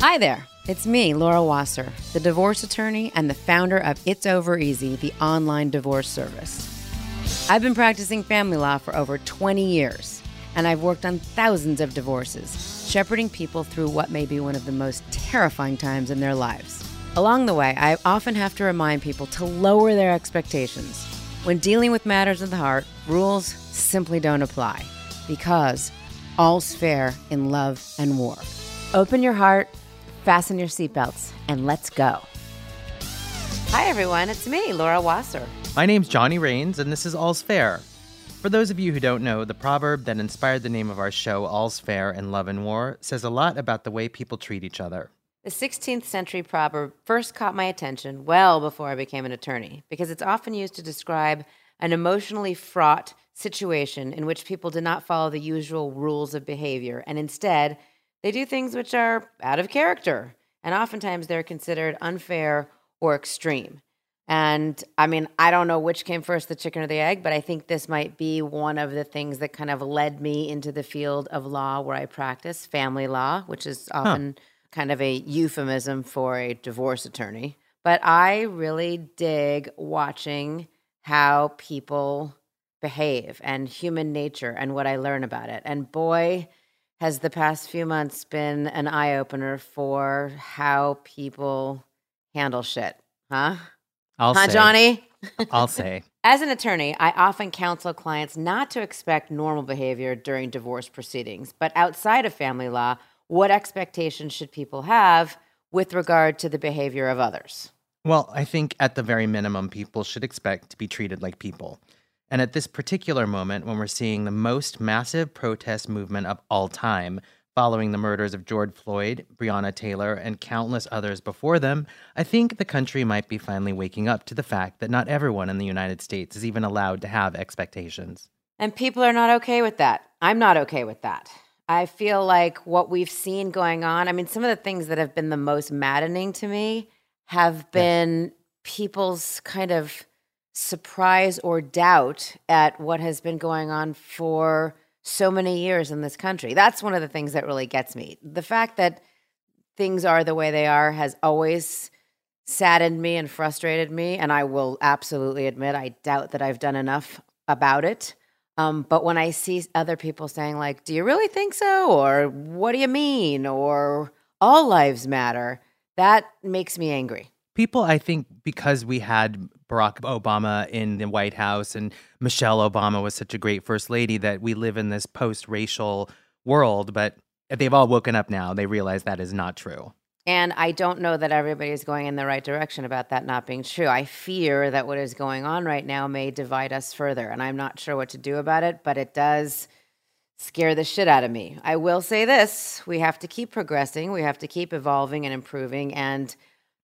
Hi there. It's me, Laura Wasser, the divorce attorney and the founder of It's Over Easy, the online divorce service. I've been practicing family law for over 20 years, and I've worked on thousands of divorces, shepherding people through what may be one of the most terrifying times in their lives. Along the way, I often have to remind people to lower their expectations. When dealing with matters of the heart, rules simply don't apply because all's fair in love and war. Open your heart, fasten your seatbelts, and let's go. Hi, everyone. It's me, Laura Wasser. My name's Johnny Rains, and this is All's Fair. For those of you who don't know, the proverb that inspired the name of our show, All's Fair in Love and War, says a lot about the way people treat each other. The 16th century proverb first caught my attention well before I became an attorney because it's often used to describe an emotionally fraught situation in which people do not follow the usual rules of behavior and instead they do things which are out of character and oftentimes they're considered unfair or extreme. And I mean, I don't know which came first, the chicken or the egg, but I think this might be one of the things that kind of led me into the field of law where I practice family law, which is often huh. kind of a euphemism for a divorce attorney. But I really dig watching how people behave and human nature and what I learn about it. And boy, has the past few months been an eye opener for how people handle shit, huh? I'll huh, say. Johnny? I'll say. As an attorney, I often counsel clients not to expect normal behavior during divorce proceedings, but outside of family law, what expectations should people have with regard to the behavior of others? Well, I think at the very minimum, people should expect to be treated like people. And at this particular moment, when we're seeing the most massive protest movement of all time, following the murders of George Floyd, Breonna Taylor, and countless others before them, I think the country might be finally waking up to the fact that not everyone in the United States is even allowed to have expectations. And people are not okay with that. I'm not okay with that. I feel like what we've seen going on, I mean, some of the things that have been the most maddening to me have been people's kind of surprise or doubt at what has been going on for so many years in this country. That's one of the things that really gets me. The fact that things are the way they are has always saddened me and frustrated me. And I will absolutely admit, I doubt that I've done enough about it. Um, but when I see other people saying, like, do you really think so? Or what do you mean? Or all lives matter, that makes me angry people i think because we had barack obama in the white house and michelle obama was such a great first lady that we live in this post-racial world but they've all woken up now they realize that is not true and i don't know that everybody is going in the right direction about that not being true i fear that what is going on right now may divide us further and i'm not sure what to do about it but it does scare the shit out of me i will say this we have to keep progressing we have to keep evolving and improving and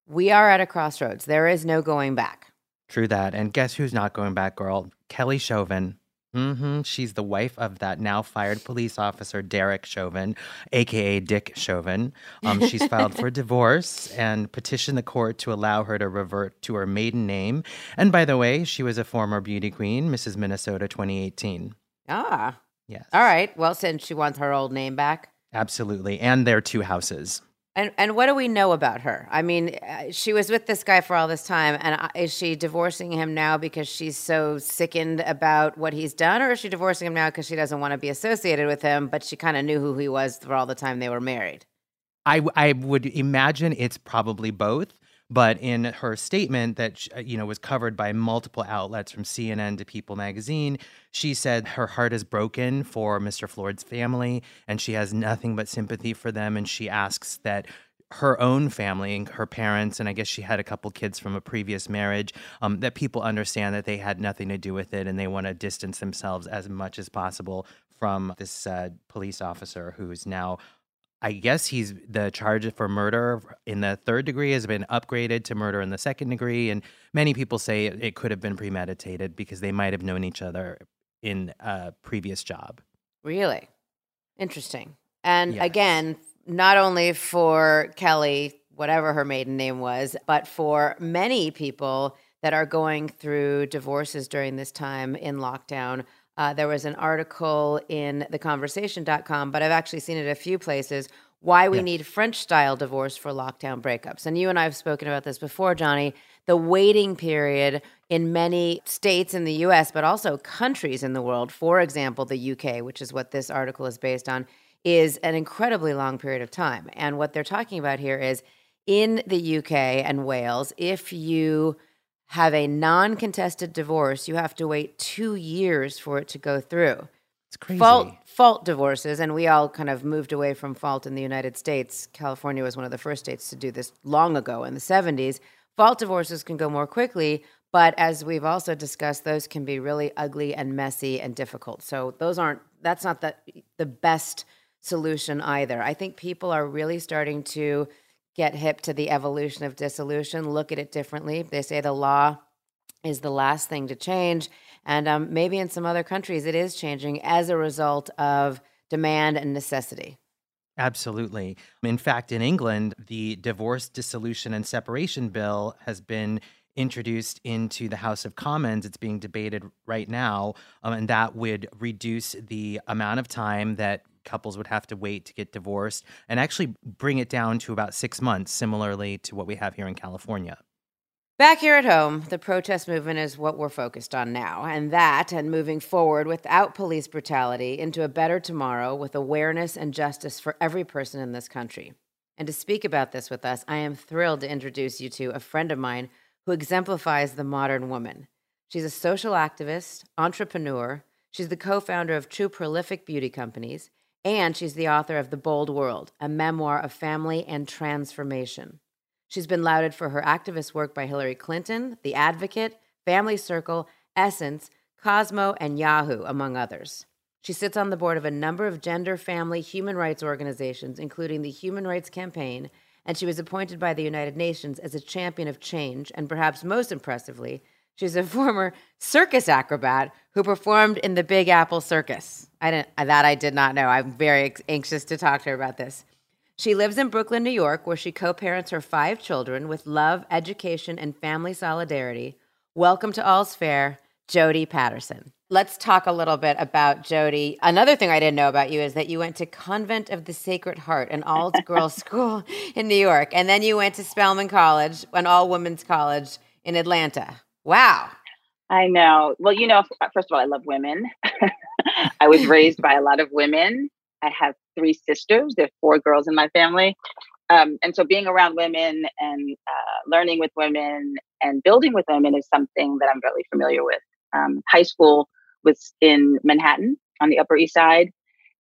we are at a crossroads. There is no going back. True that. And guess who's not going back, girl? Kelly Chauvin. Mm-hmm. She's the wife of that now fired police officer, Derek Chauvin, aka Dick Chauvin. Um, she's filed for divorce and petitioned the court to allow her to revert to her maiden name. And by the way, she was a former beauty queen, Mrs. Minnesota 2018. Ah, Yes. all right. Well, since she wants her old name back. Absolutely. And their two houses. And and what do we know about her? I mean, uh, she was with this guy for all this time, and uh, is she divorcing him now because she's so sickened about what he's done, or is she divorcing him now because she doesn't want to be associated with him, but she kind of knew who he was for all the time they were married? I, I would imagine it's probably both. But in her statement that uh, you know was covered by multiple outlets from CNN to People magazine, she said her heart is broken for Mr. Floyd's family and she has nothing but sympathy for them and she asks that her own family and her parents and I guess she had a couple kids from a previous marriage um, that people understand that they had nothing to do with it and they want to distance themselves as much as possible from this uh, police officer who's now I guess he's the charge for murder in the third degree has been upgraded to murder in the second degree. And many people say it, it could have been premeditated because they might have known each other in a previous job. Really interesting. And Yes. again, not only for Kelly, whatever her maiden name was, but for many people that are going through divorces during this time in lockdown. Uh, there was an article in theconversation.com, but I've actually seen it a few places why we Yes. need French style divorce for lockdown breakups. And you and I have spoken about this before, Johnny. The waiting period in many states in the US, but also countries in the world, for example, the UK, which is what this article is based on, is an incredibly long period of time. And what they're talking about here is in the UK and Wales, if you have a non contested divorce, you have to wait two years for it to go through It's crazy. fault fault divorces and we all kind of moved away from fault in the United States. California was one of the first states to do this long ago in the 70s. Fault divorces can go more quickly, but as we've also discussed those can be really ugly and messy and difficult. So those aren't that's not the the best solution either. I think people are really starting to get hip to the evolution of dissolution, look at it differently. They say the law is the last thing to change. And um, maybe in some other countries it is changing as a result of demand and necessity. Absolutely. In fact, in England, the Divorce, Dissolution, and Separation Bill has been introduced into the House of Commons. It's being debated right now, um, and that would reduce the amount of time that couples would have to wait to get divorced and actually bring it down to about six months, similarly to what we have here in California. Back here at home, the protest movement is what we're focused on now, and that and moving forward without police brutality into a better tomorrow with awareness and justice for every person in this country. And to speak about this with us, I am thrilled to introduce you to a friend of mine who exemplifies the modern woman. She's a social activist, entrepreneur, she's the co founder of two prolific beauty companies, and she's the author of The Bold World, a memoir of family and transformation. She's been lauded for her activist work by Hillary Clinton, The Advocate, Family Circle, Essence, Cosmo, and Yahoo, among others. She sits on the board of a number of gender, family, human rights organizations, including the Human Rights Campaign, and she was appointed by the United Nations as a champion of change. And perhaps most impressively, she's a former circus acrobat who performed in the Big Apple Circus. I didn't that I did not know. I'm very anxious to talk to her about this. She lives in Brooklyn, New York, where she co parents her five children with love, education, and family solidarity. Welcome to All's Fair, Jodie Patterson. Let's talk a little bit about Jodie. Another thing I didn't know about you is that you went to Convent of the Sacred Heart, an all girls school in New York, and then you went to Spelman College, an all women's college in Atlanta. Wow. I know. Well, you know, first of all, I love women. I was raised by a lot of women. I have three sisters. There are four girls in my family. Um, and so being around women and uh, learning with women and building with women is something that I'm very familiar with. Um, high school was in Manhattan on the Upper East Side,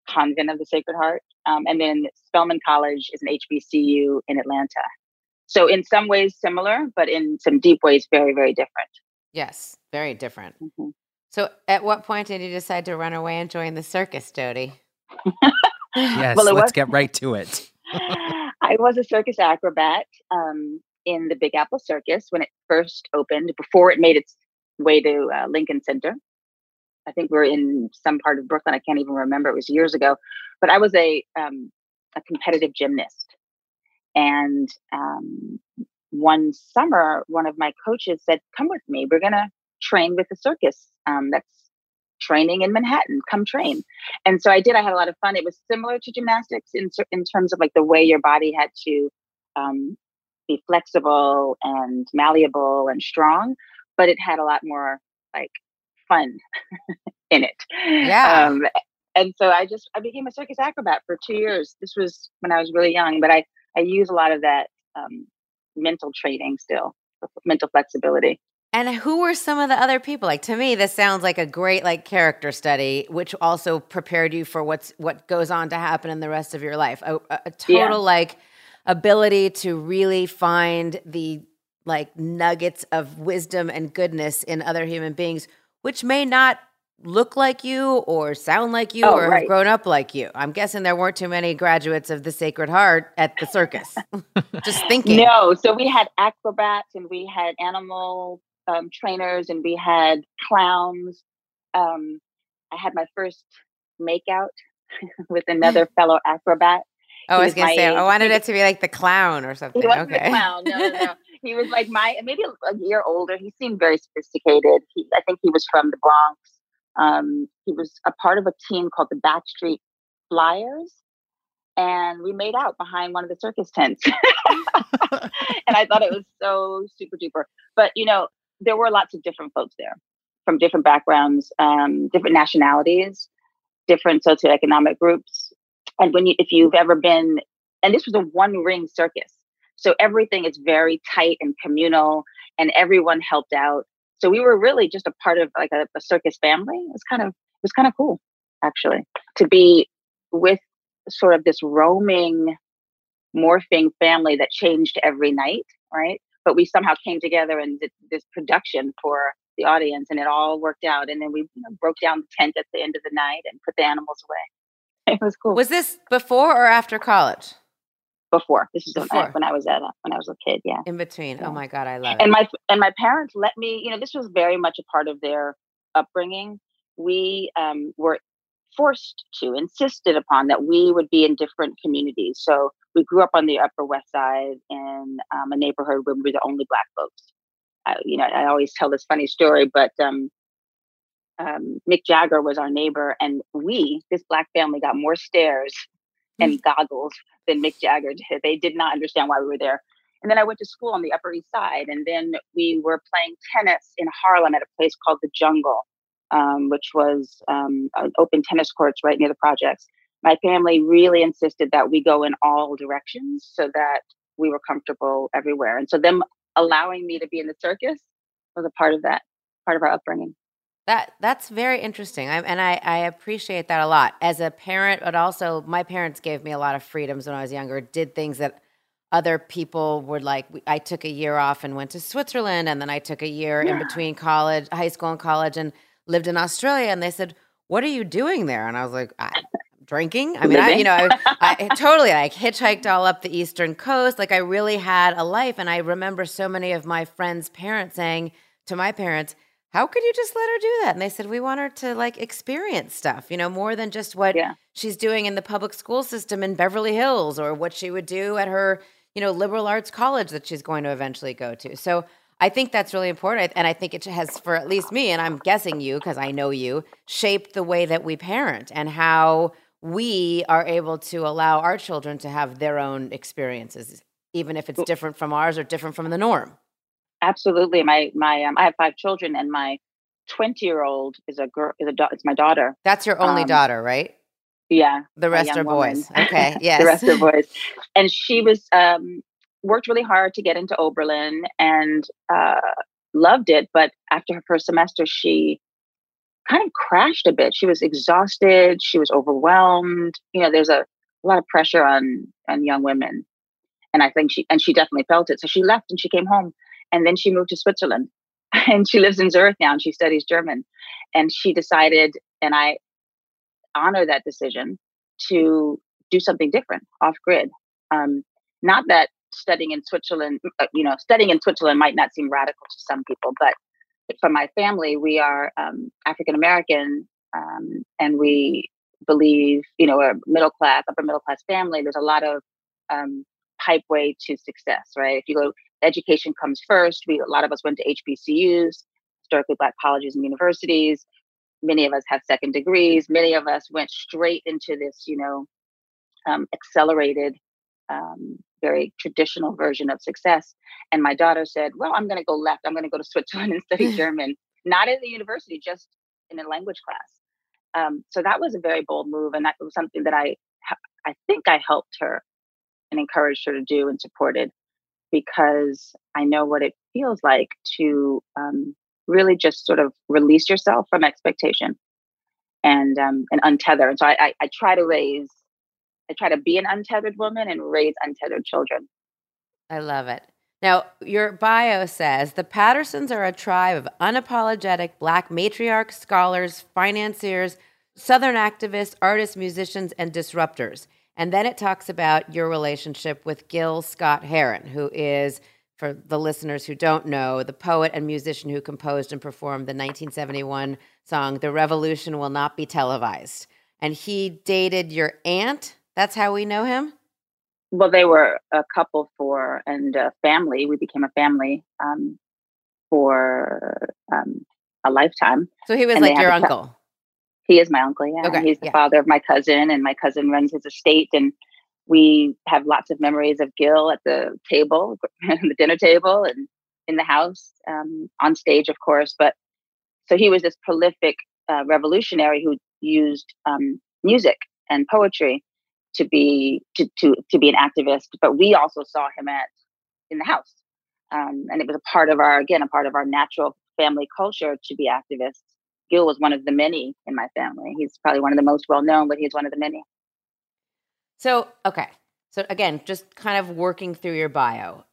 Convent of the Sacred Heart. Um, and then Spelman College is an HBCU in Atlanta. So in some ways similar, but in some deep ways, very, very different. Yes, very different. Mhm. So, at what point did you decide to run away and join the circus, Jodie? Yes, Well, let's was- get right to it. I was a circus acrobat um, in the Big Apple Circus when it first opened, before it made its way to uh, Lincoln Center. I think we are in some part of Brooklyn. I can't even remember. It was years ago, but I was a um, a competitive gymnast, and um, one summer, one of my coaches said, "Come with me. We're gonna train with the circus. Um, that's training in Manhattan. Come train." And so I did. I had a lot of fun. It was similar to gymnastics in in terms of like the way your body had to um, be flexible and malleable and strong, but it had a lot more like fun in it. Yeah. Um, and so I just I became a circus acrobat for two years. This was when I was really young, but I I use a lot of that um, mental training still, mental flexibility. And who were some of the other people? Like to me, this sounds like a great like character study, which also prepared you for what's what goes on to happen in the rest of your life. A, a total yeah. like ability to really find the like nuggets of wisdom and goodness in other human beings, which may not look like you or sound like you oh, or right. have grown up like you. I'm guessing there weren't too many graduates of the Sacred Heart at the circus. Just thinking. No, so we had acrobats and we had animal um, trainers and we had clowns. Um, I had my first makeout with another fellow acrobat. Oh, I was gonna say age. I wanted it to be like the clown or something. He wasn't okay. the clown. No, no, no. he was like my maybe a year older. He seemed very sophisticated. He, I think he was from the Bronx. Um, he was a part of a team called the Backstreet Flyers, and we made out behind one of the circus tents. and I thought it was so super duper. But you know, there were lots of different folks there from different backgrounds, um, different nationalities, different socioeconomic groups. And when you, if you've ever been, and this was a one ring circus, so everything is very tight and communal, and everyone helped out. So we were really just a part of like a, a circus family. It was kind of it was kind of cool, actually, to be with sort of this roaming, morphing family that changed every night, right? But we somehow came together and did this production for the audience, and it all worked out. And then we you know, broke down the tent at the end of the night and put the animals away. It was cool. Was this before or after college? Before. This is when I, when I, was at a, when I was a kid. Yeah, in between. Oh yeah. Oh my god, I love it. And my and my parents let me. You know, this was very much a part of their upbringing. We um, were forced to, insisted upon that we would be in different communities. So we grew up on the Upper West Side in um, a neighborhood where we were the only Black folks. I, you know, I always tell this funny story, but um, um, Mick Jagger was our neighbor, and we, this Black family, got more stares and goggles than Mick Jagger did. They did not understand why we were there. And then I went to school on the Upper East Side, and then we were playing tennis in Harlem at a place called the Jungle, um, which was um, an open tennis courts right near the projects. My family really insisted that we go in all directions so that we were comfortable everywhere. And so them allowing me to be in the circus was a part of that, part of our upbringing. That that's very interesting, I, and I, I appreciate that a lot as a parent. But also, my parents gave me a lot of freedoms when I was younger. Did things that other people would like. I took a year off and went to Switzerland, and then I took a year yeah. in between college, high school, and college, and lived in Australia. And they said, "What are you doing there?" And I was like, I, "Drinking." I mean, I, you know, I, I totally like hitchhiked all up the eastern coast. Like I really had a life, and I remember so many of my friends' parents saying to my parents how could you just let her do that? And they said, we want her to like experience stuff, you know, more than just what yeah. she's doing in the public school system in Beverly Hills or what she would do at her, you know, liberal arts college that she's going to eventually go to. So I think that's really important. And I think it has, for at least me, and I'm guessing you because I know you, shaped the way that we parent and how we are able to allow our children to have their own experiences, even if it's different from ours or different from the norm. Absolutely. My my um, I have five children, and my twenty year old is a girl. Is a it's my daughter. That's your only um, daughter, right? Yeah. The rest are boys. Okay. Yes. the rest are boys. And she was um, worked really hard to get into Oberlin and uh, loved it. But after her first semester, she kind of crashed a bit. She was exhausted. She was overwhelmed. You know, there's a, a lot of pressure on on young women, and I think she and she definitely felt it. So she left and she came home and then she moved to Switzerland and she lives in Zurich now and she studies German. And she decided, and I honor that decision, to do something different off grid. Um, not that studying in Switzerland, uh, you know, studying in Switzerland might not seem radical to some people, but for my family, we are um, African American, um, and we believe, you know, a middle class, upper middle class family. There's a lot of um, pipeway to success, right? If you go, education comes first. We a lot of us went to HBCUs, historically black colleges and universities. Many of us have second degrees. Many of us went straight into this, you know, um, accelerated, um, very traditional version of success. And my daughter said, "Well, I'm going to go left. I'm going to go to Switzerland and study German, not in the university, just in a language class." Um, so that was a very bold move, and that was something that I, I think I helped her and encouraged her to do and supported because I know what it feels like to um, really just sort of release yourself from expectation and um, and untether. And so I, I, I try to raise, I try to be an untethered woman and raise untethered children. I love it. Now, your bio says the Pattersons are a tribe of unapologetic Black matriarchs, scholars, financiers, Southern activists, artists, musicians, and disruptors. And then it talks about your relationship with Gil Scott Heron, who is, for the listeners who don't know, the poet and musician who composed and performed the 1971 song, The Revolution Will Not Be Televised. And he dated your aunt. That's how we know him? well, they were a couple for and a family. We became a family um, for um, a lifetime. So he was and like your uncle. He is my uncle. Yeah, okay, he's the yeah. father of my cousin, and my cousin runs his estate. And we have lots of memories of Gil at the table, the dinner table, and in the house, um, on stage, of course. But so he was this prolific uh, revolutionary who used um, music and poetry to be to, to to be an activist but we also saw him at in the house um, and it was a part of our again a part of our natural family culture to be activists was one of the many in my family he's probably one of the most well known but he's one of the many so okay so again just kind of working through your bio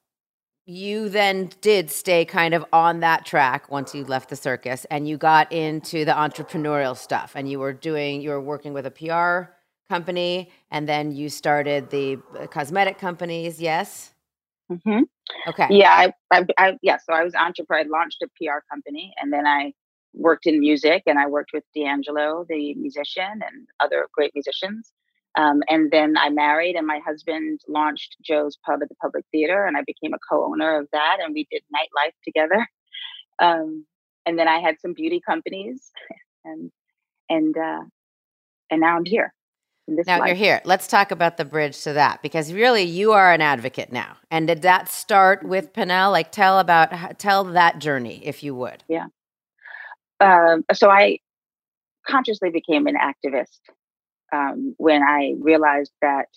you then did stay kind of on that track once you left the circus and you got into the entrepreneurial stuff and you were doing you were working with a pr company, and then you started the uh, cosmetic companies. Yes. Mm-hmm. Okay. Yeah, I, I, I, yeah. So I was entrepreneur. I launched a PR company, and then I worked in music, and I worked with D'Angelo, the musician, and other great musicians. Um, and then I married, and my husband launched Joe's Pub at the Public Theater, and I became a co-owner of that, and we did nightlife together. Um, and then I had some beauty companies, and and uh, and now I'm here now life. you're here. Let's talk about the bridge to that because really you are an advocate now. And did that start with Pinnell? Like tell about tell that journey if you would. Yeah. Um, so I consciously became an activist um, when I realized that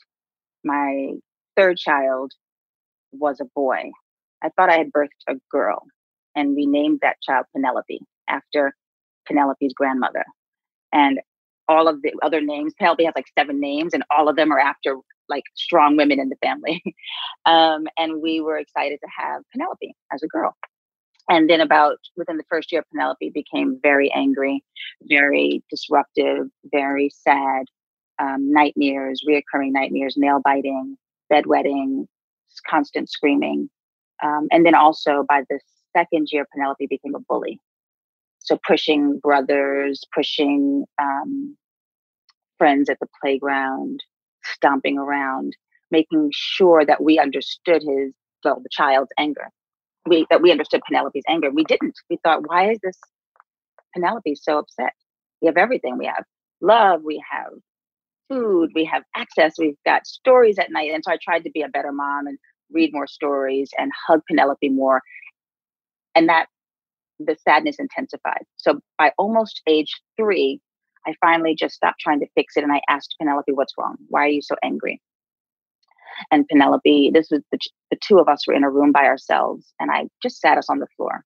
my third child was a boy. I thought I had birthed a girl, and we named that child Penelope after Penelope's grandmother. And all of the other names. Penelope has like seven names, and all of them are after like strong women in the family. um, and we were excited to have Penelope as a girl. And then, about within the first year, Penelope became very angry, very disruptive, very sad, um, nightmares, reoccurring nightmares, nail biting, bedwetting, constant screaming. Um, and then also by the second year, Penelope became a bully. So pushing brothers, pushing um, friends at the playground, stomping around, making sure that we understood his, well, the child's anger. We that we understood Penelope's anger. We didn't. We thought, why is this Penelope so upset? We have everything. We have love. We have food. We have access. We've got stories at night. And so I tried to be a better mom and read more stories and hug Penelope more. And that the sadness intensified. So by almost age three, I finally just stopped trying to fix it and I asked Penelope, what's wrong? Why are you so angry? And Penelope, this was the, the two of us were in a room by ourselves and I just sat us on the floor.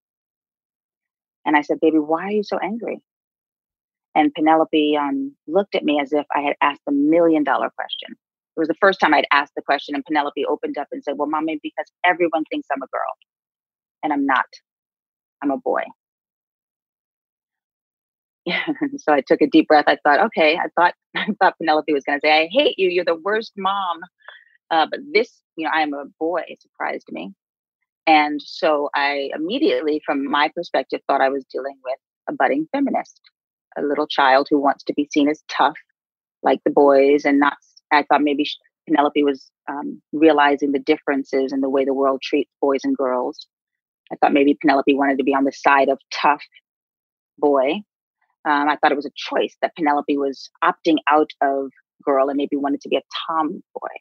And I said, baby, why are you so angry? And Penelope um, looked at me as if I had asked a million dollar question. It was the first time I'd asked the question, and Penelope opened up and said, Well, mommy, because everyone thinks I'm a girl, and I'm not. I'm a boy. so I took a deep breath. I thought, okay, I thought I thought Penelope was going to say, "I hate you. You're the worst mom." Uh, but this, you know, I am a boy. Surprised me, And so I immediately, from my perspective, thought I was dealing with a budding feminist, a little child who wants to be seen as tough, like the boys, and not. I thought maybe Penelope was um, realizing the differences in the way the world treats boys and girls. I thought maybe Penelope wanted to be on the side of tough boy. Um, I thought it was a choice that Penelope was opting out of girl and maybe wanted to be a tomboy.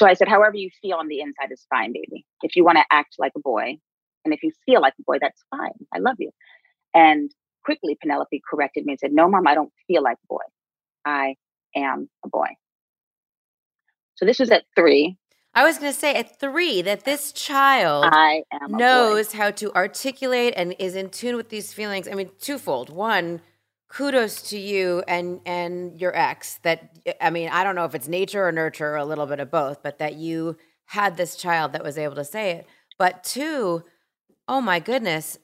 So I said, however you feel on the inside is fine, baby. If you want to act like a boy, and if you feel like a boy, that's fine. I love you. And quickly, Penelope corrected me and said, No, mom, I don't feel like a boy. I am a boy. So this was at three. I was going to say at three that this child I knows how to articulate and is in tune with these feelings. I mean, twofold. One, kudos to you and and your ex that i mean i don't know if it's nature or nurture or a little bit of both but that you had this child that was able to say it. But two oh my goodness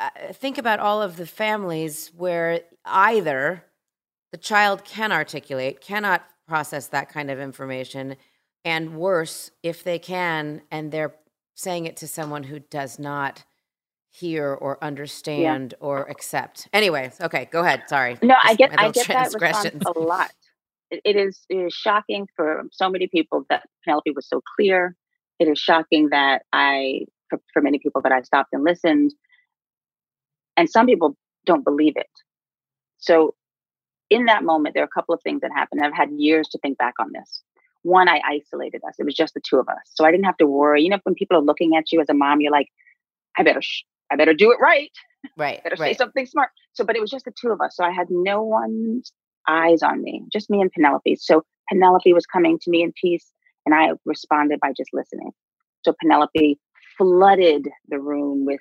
uh, think about all of the families where either the child can articulate cannot process that kind of information and worse if they can and they're saying it to someone who does not hear or understand yeah. or accept. Anyway, okay, go ahead. Sorry. No, I get I get that response a lot. It, it is it is shocking for so many people that Penelope was so clear. It is shocking that I for, for many people that I stopped and listened. And some people don't believe it. So in that moment, there are a couple of things that happened. I've had years to think back on this. One, I isolated us. It was just the two of us. So I didn't have to worry. You know, when people are looking at you as a mom, you're like, I better sh- I better do it right. Right. better right. say something smart. So, but it was just the two of us. So I had no one's eyes on me, just me and Penelope. So Penelope was coming to me in peace, and I responded by just listening. So Penelope flooded the room with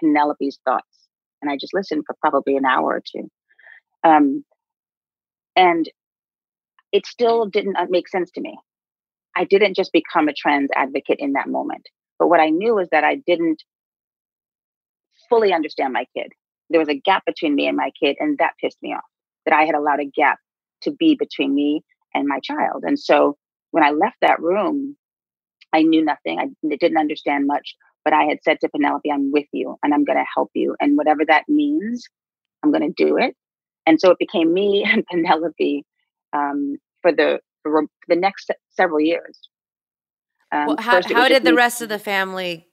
Penelope's thoughts, and I just listened for probably an hour or two. Um, and it still didn't uh, make sense to me. I didn't just become a trans advocate in that moment. But what I knew was that I didn't fully understand my kid. There was a gap between me and my kid, and that pissed me off that I had allowed a gap to be between me and my child. And so when I left that room, I knew nothing. I didn't understand much, but I had said to Penelope, I'm with you and I'm going to help you. And whatever that means, I'm going to do it. And so it became me and Penelope um, for the for the next several years. Um, well, how, how did the rest of the family?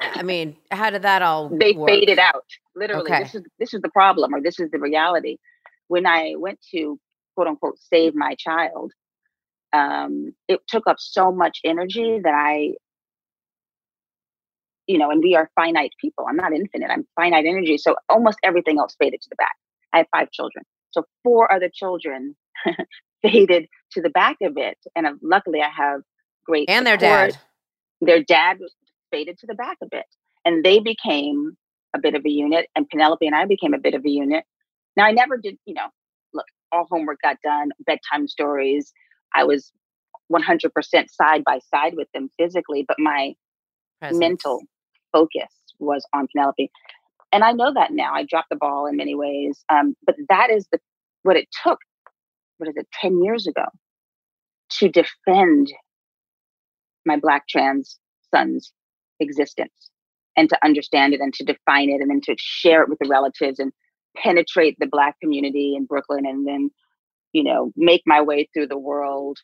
I mean, how did that all? They work? faded out. Literally, okay. this is this is the problem, or this is the reality. When I went to quote unquote save my child, um, it took up so much energy that I, you know, and we are finite people. I'm not infinite. I'm finite energy. So almost everything else faded to the back. I have five children, so four other children faded to the back of it, and uh, luckily I have great and support. their dad. Their dad was faded to the back a bit, and they became a bit of a unit. And Penelope and I became a bit of a unit. Now I never did, you know, look, all homework got done, bedtime stories. I was 100% side by side with them physically, but my Presence. mental focus was on Penelope. And I know that now. I dropped the ball in many ways. Um, but that is the what it took, what is it, 10 years ago to defend my Black trans son's existence and to understand it and to define it and then to share it with the relatives and penetrate the Black community in Brooklyn and then, you know, make my way through the world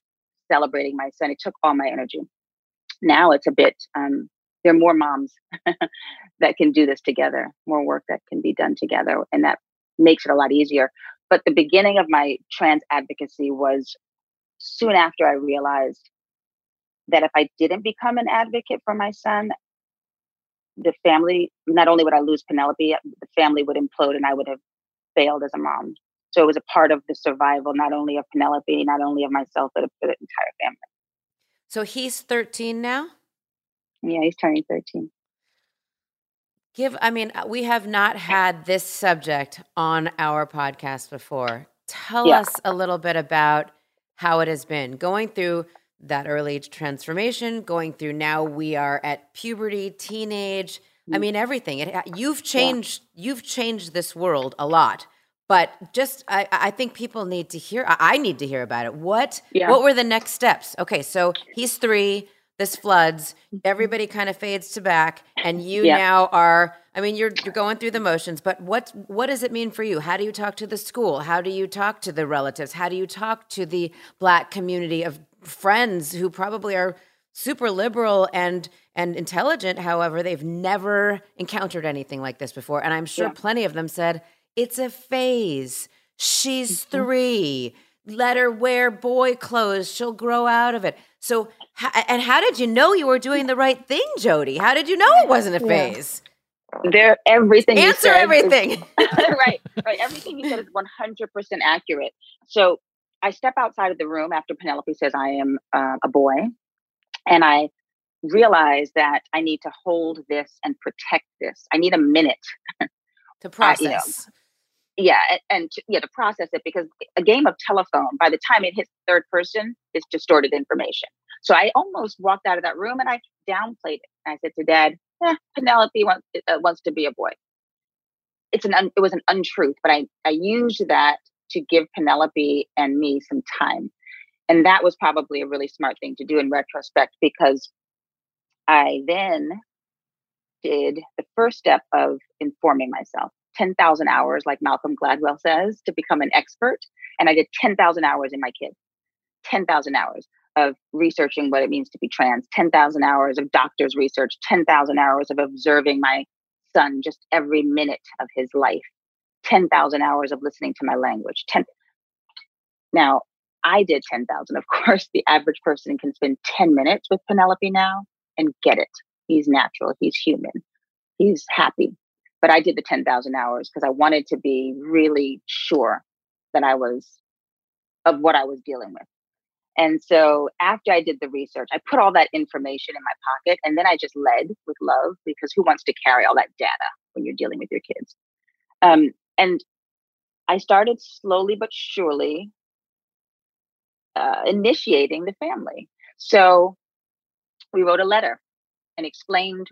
celebrating my son. It took all my energy. Now it's a bit, um, there are more moms that can do this together, more work that can be done together, and that makes it a lot easier. But the beginning of my trans advocacy was soon after I realized that if I didn't become an advocate for my son, the family, not only would I lose Penelope, the family would implode and I would have failed as a mom. So it was a part of the survival, not only of Penelope, not only of myself, but of the entire family. So he's 13 now? Yeah, he's turning 13. Give, I mean, uh, we have not had this subject on our podcast before. Tell yeah. us a little bit about how it has been going through that early age transformation, going through now we are at puberty, teenage. I mean everything. It, you've changed. Yeah. You've changed this world a lot. But just, I, I think people need to hear. I need to hear about it. What yeah. What were the next steps? Okay, so he's three. this floods, Mm-hmm. everybody kind of fades to back, and you Yeah. now are. I mean, you're you're going through the motions, but what what does it mean for you? How do you talk to the school? How do you talk to the relatives? How do you talk to the black community of friends who probably are super liberal and and intelligent? However, they've never encountered anything like this before, and I'm sure Yeah. plenty of them said it's a phase. She's Mm-hmm. three. Let her wear boy clothes. She'll grow out of it. So, and how did you know you were doing the right thing, Jodie? How did you know it wasn't a Yeah. phase? There, everything. you Answer said is- everything. right, right. Everything you said is one hundred percent accurate. So I step outside of the room after Penelope says I am uh, a boy, and I realize that I need to hold this and protect this. I need a minute to you know, process. yeah and, and to, yeah to process it because a game of telephone by the time it hits third person is distorted information so i almost walked out of that room and i downplayed it i said to dad eh, penelope wants, uh, wants to be a boy it's an un, it was an untruth but i i used that to give penelope and me some time. And that was probably a really smart thing to do in retrospect because i then did the first step of informing myself. 10,000 hours, like Malcolm Gladwell says, to become an expert. And I did 10,000 hours in my kids, 10,000 hours of researching what it means to be trans, 10,000 hours of doctor's research, 10,000 hours of observing my son just every minute of his life, 10,000 hours of listening to my language. 10. Now, I did 10,000. Of course, the average person can spend 10 minutes with Penelope now and get it. He's natural, he's human, he's happy but I did the 10,000 hours because I wanted to be really sure that I was of what I was dealing with. And so after I did the research, I put all that information in my pocket and then I just led with love because who wants to carry all that data when you're dealing with your kids? Um, and I started slowly but surely uh, initiating the family. So we wrote a letter and explained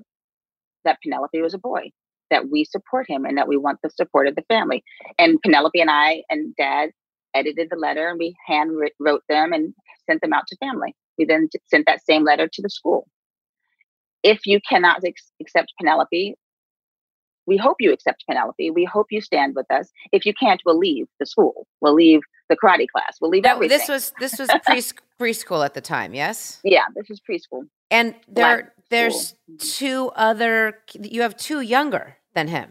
that Penelope was a boy that we support him and that we want the support of the family. And Penelope and I and dad edited the letter and we hand wrote them and sent them out to family. We then sent that same letter to the school. If you cannot ex- accept Penelope, we hope you accept Penelope. We hope you stand with us. If you can't, we'll leave the school. We'll leave the karate class. We'll leave That, everything. this was this was pre preschool at the time, yes. yeah, this is preschool. And there Black there's school. two other. You have two younger than him.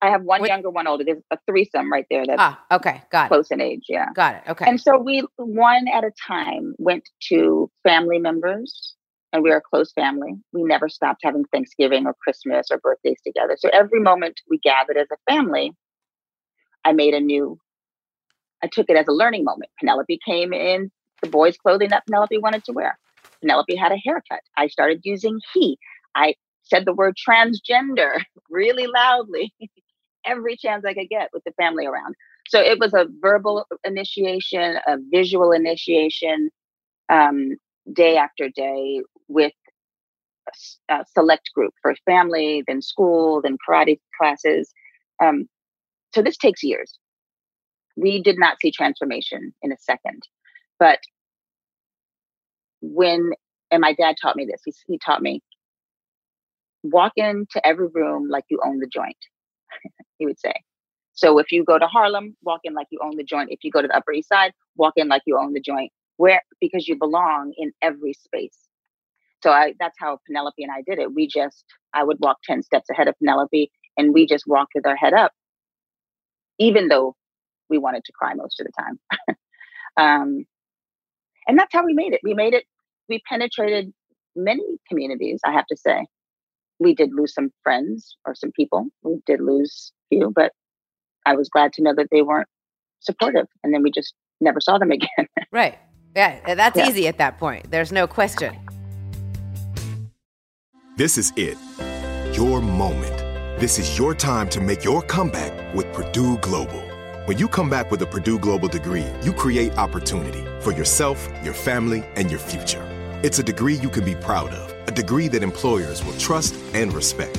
I have one younger, one older. There's a threesome right there that's Ah, okay, got it, close in age. Yeah. got it. Okay, And so we, one at a time, went to family members, and we are a close family. We never stopped having Thanksgiving or Christmas or birthdays together. So every moment we gathered as a family, I made a new, I took it as a learning moment. Penelope came in the boys' clothing that Penelope wanted to wear. Penelope had a haircut. I started using he. I said the word transgender really loudly every chance I could get with the family around. So it was a verbal initiation, a visual initiation, um, day after day with a, a select group first family, then school, then karate classes. Um, so this takes years. We did not see transformation in a second, but when and my dad taught me this. He, he taught me walk into every room like you own the joint. he would say. So if you go to Harlem, walk in like you own the joint. If you go to the Upper East Side, walk in like you own the joint. Where because you belong in every space. So I that's how Penelope and I did it. We just I would walk 10 steps ahead of Penelope and we just walked with our head up, even though we wanted to cry most of the time. um, and that's how we made it. We made it, we penetrated many communities, I have to say. We did lose some friends or some people. We did lose a few, but I was glad to know that they weren't supportive. And then we just never saw them again. right. Yeah, that's Yeah. easy at that point. There's no question. This is it. Your moment. This is your time to make your comeback with Purdue Global. When you come back with a Purdue Global degree, you create opportunity for yourself, your family, and your future. It's a degree you can be proud of, a degree that employers will trust and respect.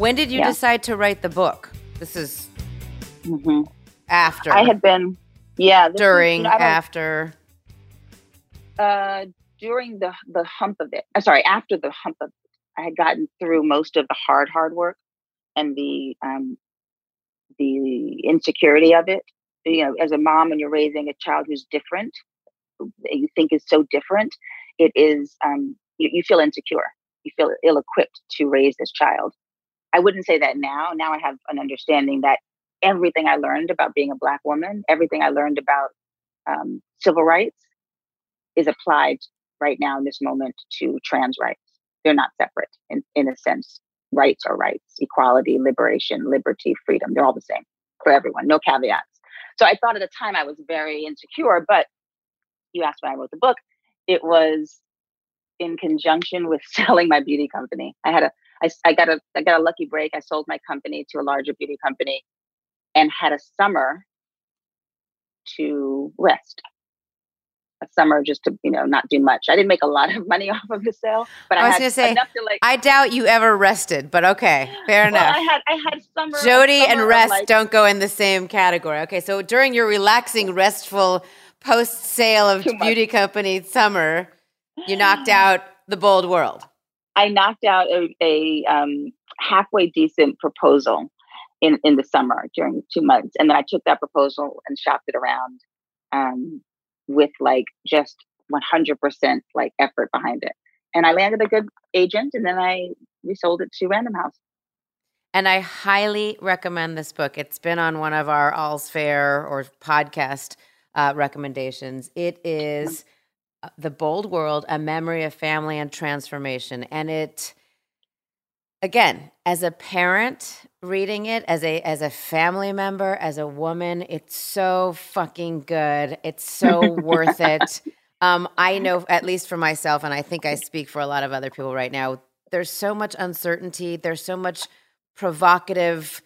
When did you Yeah. decide to write the book? This is hmm after, I had been, yeah, during, you know, after. uh, during the the hump of it. I'm sorry, after the hump of it, I had gotten through most of the hard, hard work and the um, the insecurity of it. You know, as a mom, when you're raising a child who's different, that you think is so different, it is um, you, you feel insecure. You feel ill-equipped to raise this child. I wouldn't say that now. Now I have an understanding that everything I learned about being a black woman, everything I learned about um, civil rights, is applied right now in this moment to trans rights. They're not separate in, in a sense. Rights are rights, equality, liberation, liberty, freedom. They're all the same for everyone, no caveats. So I thought at the time I was very insecure, but you asked when I wrote the book, it was in conjunction with selling my beauty company. I had a I, I got a I got a lucky break. I sold my company to a larger beauty company and had a summer to rest a summer just to you know not do much. I didn't make a lot of money off of the sale, but I, I was gonna say, enough like. I doubt you ever rested, but okay, fair well, enough. I had I had summer. Jodie summer and rest like- don't go in the same category. Okay, so during your relaxing, restful post sale of beauty company summer, you knocked out the bold world. I knocked out a, a um, halfway decent proposal in in the summer during two months, and then I took that proposal and shopped it around um, with like just 100% like effort behind it. And I landed a good agent, and then I resold it to Random House. And I highly recommend this book. It's been on one of our All's Fair or podcast uh, recommendations. It is The Bold World, A Memoir of Family and Transformation. And it, again, as a parent reading it, as a as a family member, as a woman, it's so fucking good. It's so worth it. Um, I know, at least for myself, and I think I speak for a lot of other people right now, there's so much uncertainty. There's so much provocative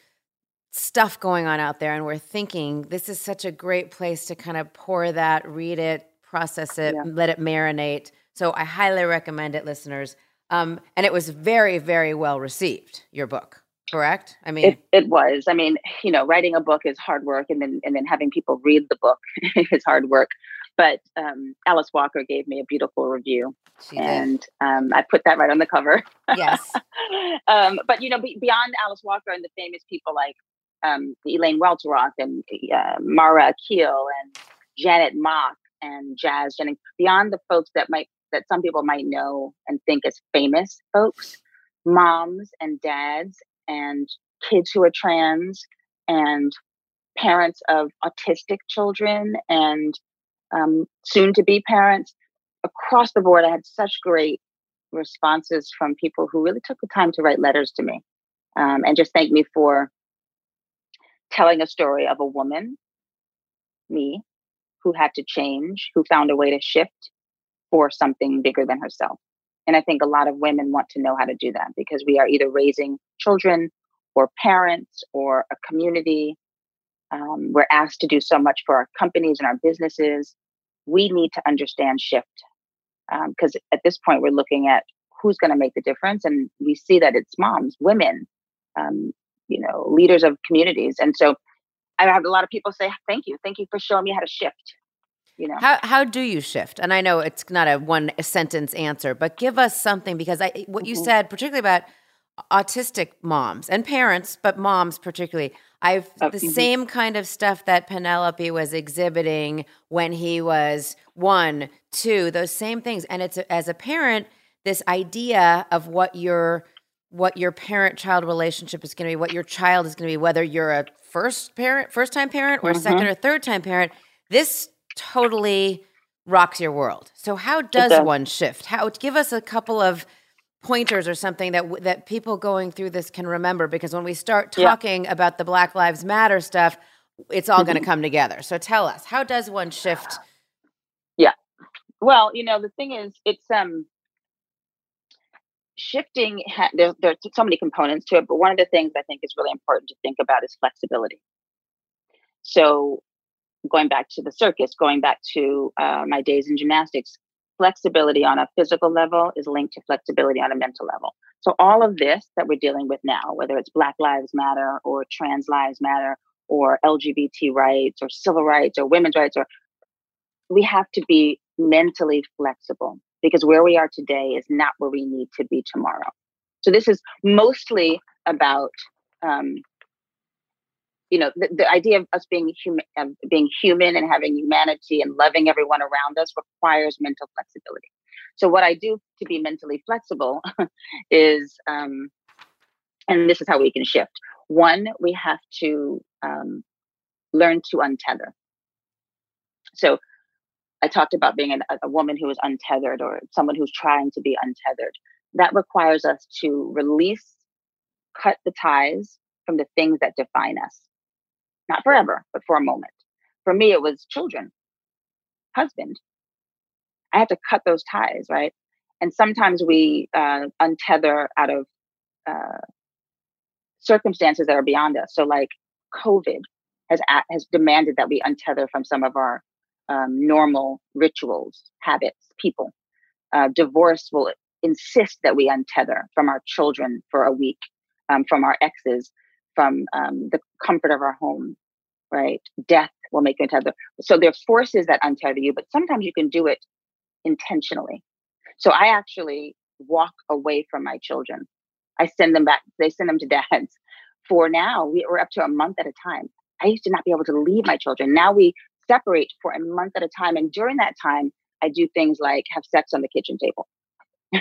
stuff going on out there. And we're thinking this is such a great place to kind of pour that, read it, process it, Yeah. let it marinate. So I highly recommend it, listeners. Um, and it was very, very well received, your book, correct? I mean, It it was. I mean, you know, writing a book is hard work, and then and then having people read the book is hard work. But um, Alice Walker gave me a beautiful review, she and um, I put that right on the cover. Yes. um, but you know, be, beyond Alice Walker and the famous people like um, Elaine Welteroth and uh, Mara Akil and Janet Mock and Jazz Jennings, beyond the folks that might that some people might know and think as famous folks, moms and dads and kids who are trans and parents of autistic children and um, soon to be parents across the board. I had such great responses from people who really took the time to write letters to me um, and just thank me for telling a story of a woman, me, who had to change, who found a way to shift for something bigger than herself. And I think a lot of women want to know how to do that because we are either raising children or parents or a community. Um, we're asked to do so much for our companies and our businesses. We need to understand shift because um, at this point we're looking at who's going to make the difference, and we see that it's moms, women, um, you know, leaders of communities. And so I have a lot of people say, "Thank you, thank you for showing me how to shift." You know, how how do you shift? And I know it's not a one sentence answer, but give us something because I what you mm-hmm. said, particularly about autistic moms and parents, but moms particularly. I've oh, the mm-hmm. same kind of stuff that Penelope was exhibiting when he was one, two, those same things. And it's as a parent, this idea of what your what your parent child relationship is going to be, what your child is going to be, whether you're a first parent, first time parent, or mm-hmm. second or third time parent. This totally rocks your world. So how does, does. one shift? How give us a couple of pointers or something that that people going through this can remember because when we start talking yeah. about the Black Lives Matter stuff, it's all mm-hmm. going to come together. So tell us, how does one shift? Yeah. Well, you know, the thing is it's um shifting there are so many components to it, but one of the things I think is really important to think about is flexibility. So going back to the circus, going back to uh, my days in gymnastics, flexibility on a physical level is linked to flexibility on a mental level. So all of this that we're dealing with now, whether it's Black Lives Matter or Trans Lives Matter or LGBT rights or civil rights or women's rights, or we have to be mentally flexible because where we are today is not where we need to be tomorrow. So this is mostly about um, you know the, the idea of us being human being human and having humanity and loving everyone around us requires mental flexibility. So what i do to be mentally flexible is um, and this is how we can shift. One we have to um, learn to untether. So i talked about being an, a woman who is untethered or someone who's trying to be untethered that requires us to release cut the ties from the things that define us not forever, but for a moment. For me, it was children, husband. I had to cut those ties, right? And sometimes we uh, untether out of uh, circumstances that are beyond us. So, like COVID has has demanded that we untether from some of our um, normal rituals, habits, people. Uh, divorce will insist that we untether from our children for a week, um, from our exes, from um, the comfort of our home, right? Death will make you untether. So there are forces that untether you, but sometimes you can do it intentionally. So I actually walk away from my children. I send them back, they send them to dads. For now, we, we're up to a month at a time. I used to not be able to leave my children. Now we separate for a month at a time. And during that time, I do things like have sex on the kitchen table.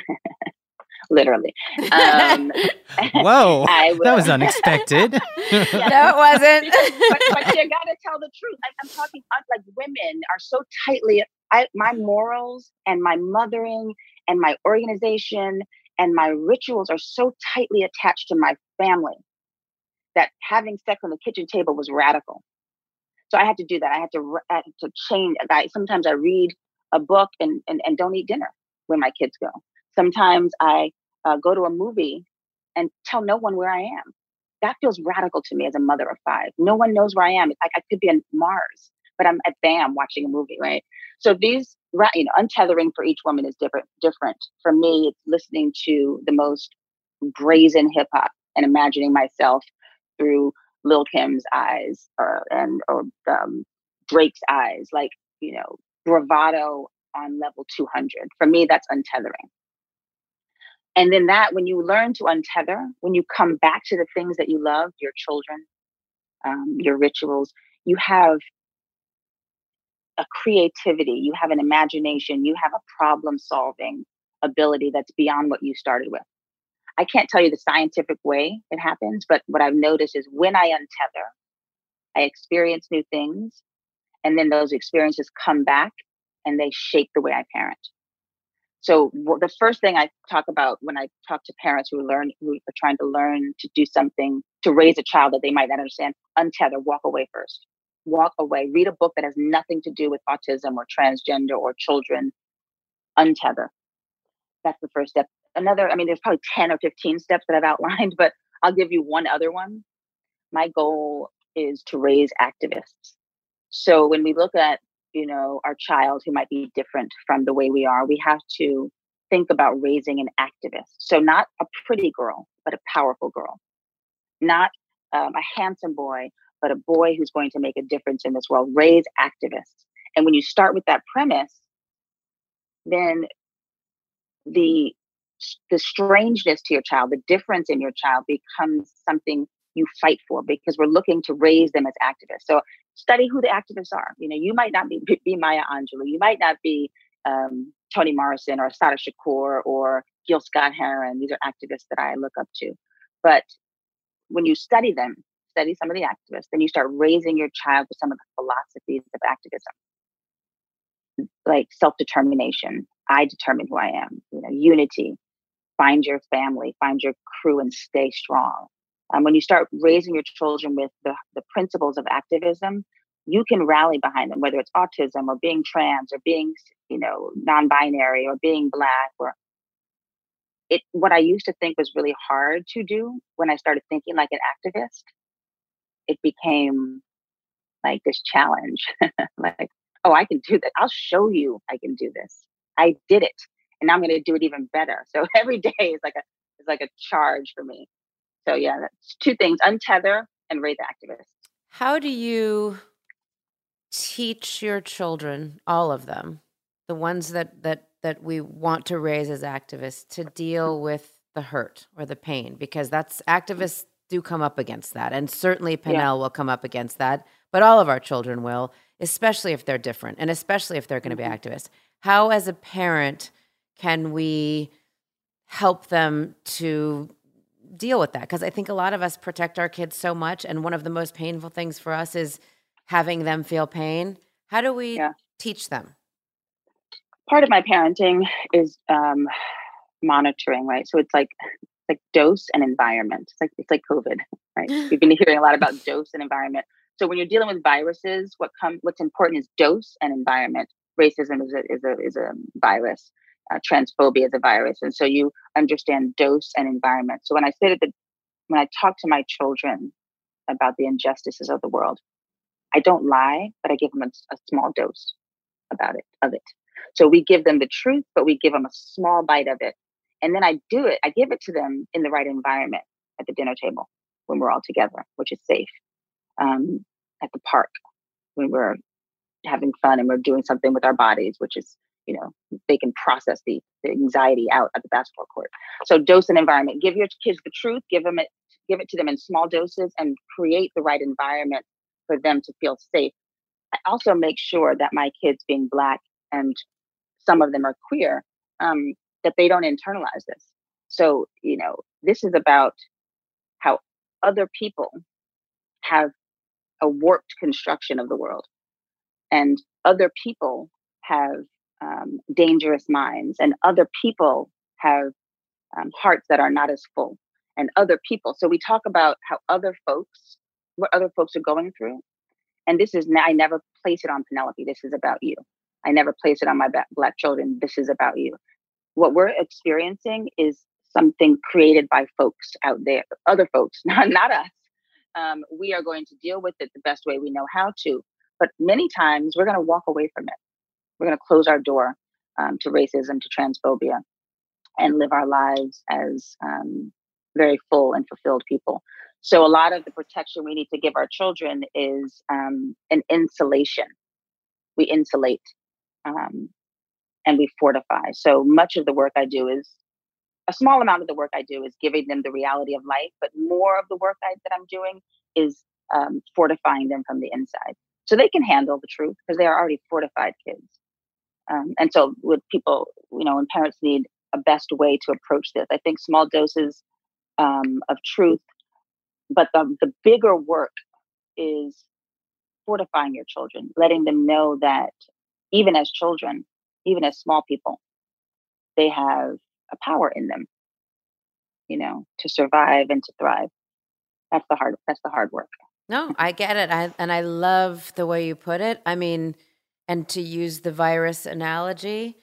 literally. Um, Whoa, that was unexpected. no, it wasn't. but, but, you got to tell the truth. I, I'm talking like women are so tightly. I, my morals and my mothering and my organization and my rituals are so tightly attached to my family that having sex on the kitchen table was radical. So I had to do that. I had to, I had to change. I, sometimes I read a book and, and, and don't eat dinner when my kids go. Sometimes I uh, go to a movie and tell no one where I am. That feels radical to me as a mother of five. No one knows where I am. Like I could be on Mars, but I'm at BAM watching a movie, right? So these, you know, untethering for each woman is different. Different for me, it's listening to the most brazen hip hop and imagining myself through Lil Kim's eyes or and or um, Drake's eyes, like you know, bravado on level 200. For me, that's untethering. And then that, when you learn to untether, when you come back to the things that you love, your children, um, your rituals, you have a creativity, you have an imagination, you have a problem solving ability that's beyond what you started with. I can't tell you the scientific way it happens, but what I've noticed is when I untether, I experience new things, and then those experiences come back and they shape the way I parent. So the first thing I talk about when I talk to parents who learn who are trying to learn to do something to raise a child that they might not understand, untether, walk away first. Walk away. Read a book that has nothing to do with autism or transgender or children. Untether. that's the first step. Another, I mean, there's probably 10 or 15 steps that I've outlined, but I'll give you one other one. My goal is to raise activists. So when we look at, you know, our child who might be different from the way we are, we have to think about raising an activist. So not a pretty girl, but a powerful girl. Not um, a handsome boy, but a boy who's going to make a difference in this world. Raise activists. And when you start with that premise, then the the strangeness to your child, the difference in your child becomes something you fight for because we're looking to raise them as activists. So study who the activists are. You know, you might not be, be Maya Angelou, you might not be um, Toni Morrison or Assata Shakur or Gil Scott Heron. These are activists that I look up to. But when you study them, study some of the activists, then you start raising your child with some of the philosophies of activism, like self-determination. I determine who I am. You know, unity. Find your family, find your crew, and stay strong. Um, when you start raising your children with the, the principles of activism, you can rally behind them, whether it's autism or being trans or being, you know, non-binary or being black or it what I used to think was really hard to do when I started thinking like an activist, it became like this challenge. like, oh, I can do that. I'll show you I can do this. I did it. And now I'm gonna do it even better. So every day is like a is like a charge for me. So yeah, that's two things: untether and raise activists. How do you teach your children, all of them, the ones that that that we want to raise as activists, to deal with the hurt or the pain? Because that's activists do come up against that, and certainly Penel yeah. will come up against that. But all of our children will, especially if they're different, and especially if they're going to be mm-hmm. activists. How, as a parent, can we help them to deal with that because I think a lot of us protect our kids so much, and one of the most painful things for us is having them feel pain. How do we yeah. teach them? Part of my parenting is um, monitoring, right? So it's like like dose and environment. It's like it's like COVID, right? We've been hearing a lot about dose and environment. So when you're dealing with viruses, what come what's important is dose and environment. Racism is a is a is a virus uh, transphobia as a virus. And so you understand dose and environment. So when I say that, when I talk to my children about the injustices of the world, I don't lie, but I give them a, a small dose about it, of it. So we give them the truth, but we give them a small bite of it. And then I do it, I give it to them in the right environment at the dinner table when we're all together, which is safe. Um, at the park when we're having fun and we're doing something with our bodies, which is you know they can process the, the anxiety out at the basketball court. So dose and environment. Give your kids the truth give them it give it to them in small doses and create the right environment for them to feel safe. I also make sure that my kids being black and some of them are queer um, that they don't internalize this. So you know this is about how other people have a warped construction of the world and other people have um, dangerous minds, and other people have um, hearts that are not as full, and other people. So we talk about how other folks, what other folks are going through, and this is I never place it on Penelope. This is about you. I never place it on my black children. This is about you. What we're experiencing is something created by folks out there, other folks, not not us. Um, we are going to deal with it the best way we know how to. But many times we're going to walk away from it we're going to close our door um, to racism, to transphobia, and live our lives as um, very full and fulfilled people. So, a lot of the protection we need to give our children is um, an insulation. We insulate um, and we fortify. So, much of the work I do is a small amount of the work I do is giving them the reality of life, but more of the work I, that I'm doing is um, fortifying them from the inside so they can handle the truth because they are already fortified kids. Um, and so, with people, you know, when parents need a best way to approach this, I think small doses um, of truth, but the, the bigger work is fortifying your children, letting them know that even as children, even as small people, they have a power in them, you know, to survive and to thrive. That's the hard. That's the hard work. No, I get it. I and I love the way you put it. I mean, and to use the virus analogy,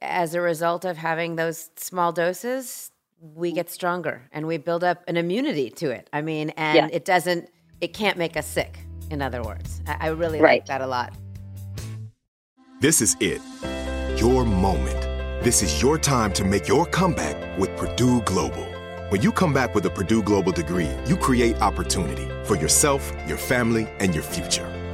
as a result of having those small doses, we mm. get stronger and we build up an immunity to it. I mean, and Yeah. it doesn't, it can't make us sick, in other words. I, I really like that a lot. This is it. Your moment. This is your time to make your comeback with Purdue Global. When you come back with a Purdue Global degree, you create opportunity for yourself, your family, and your future.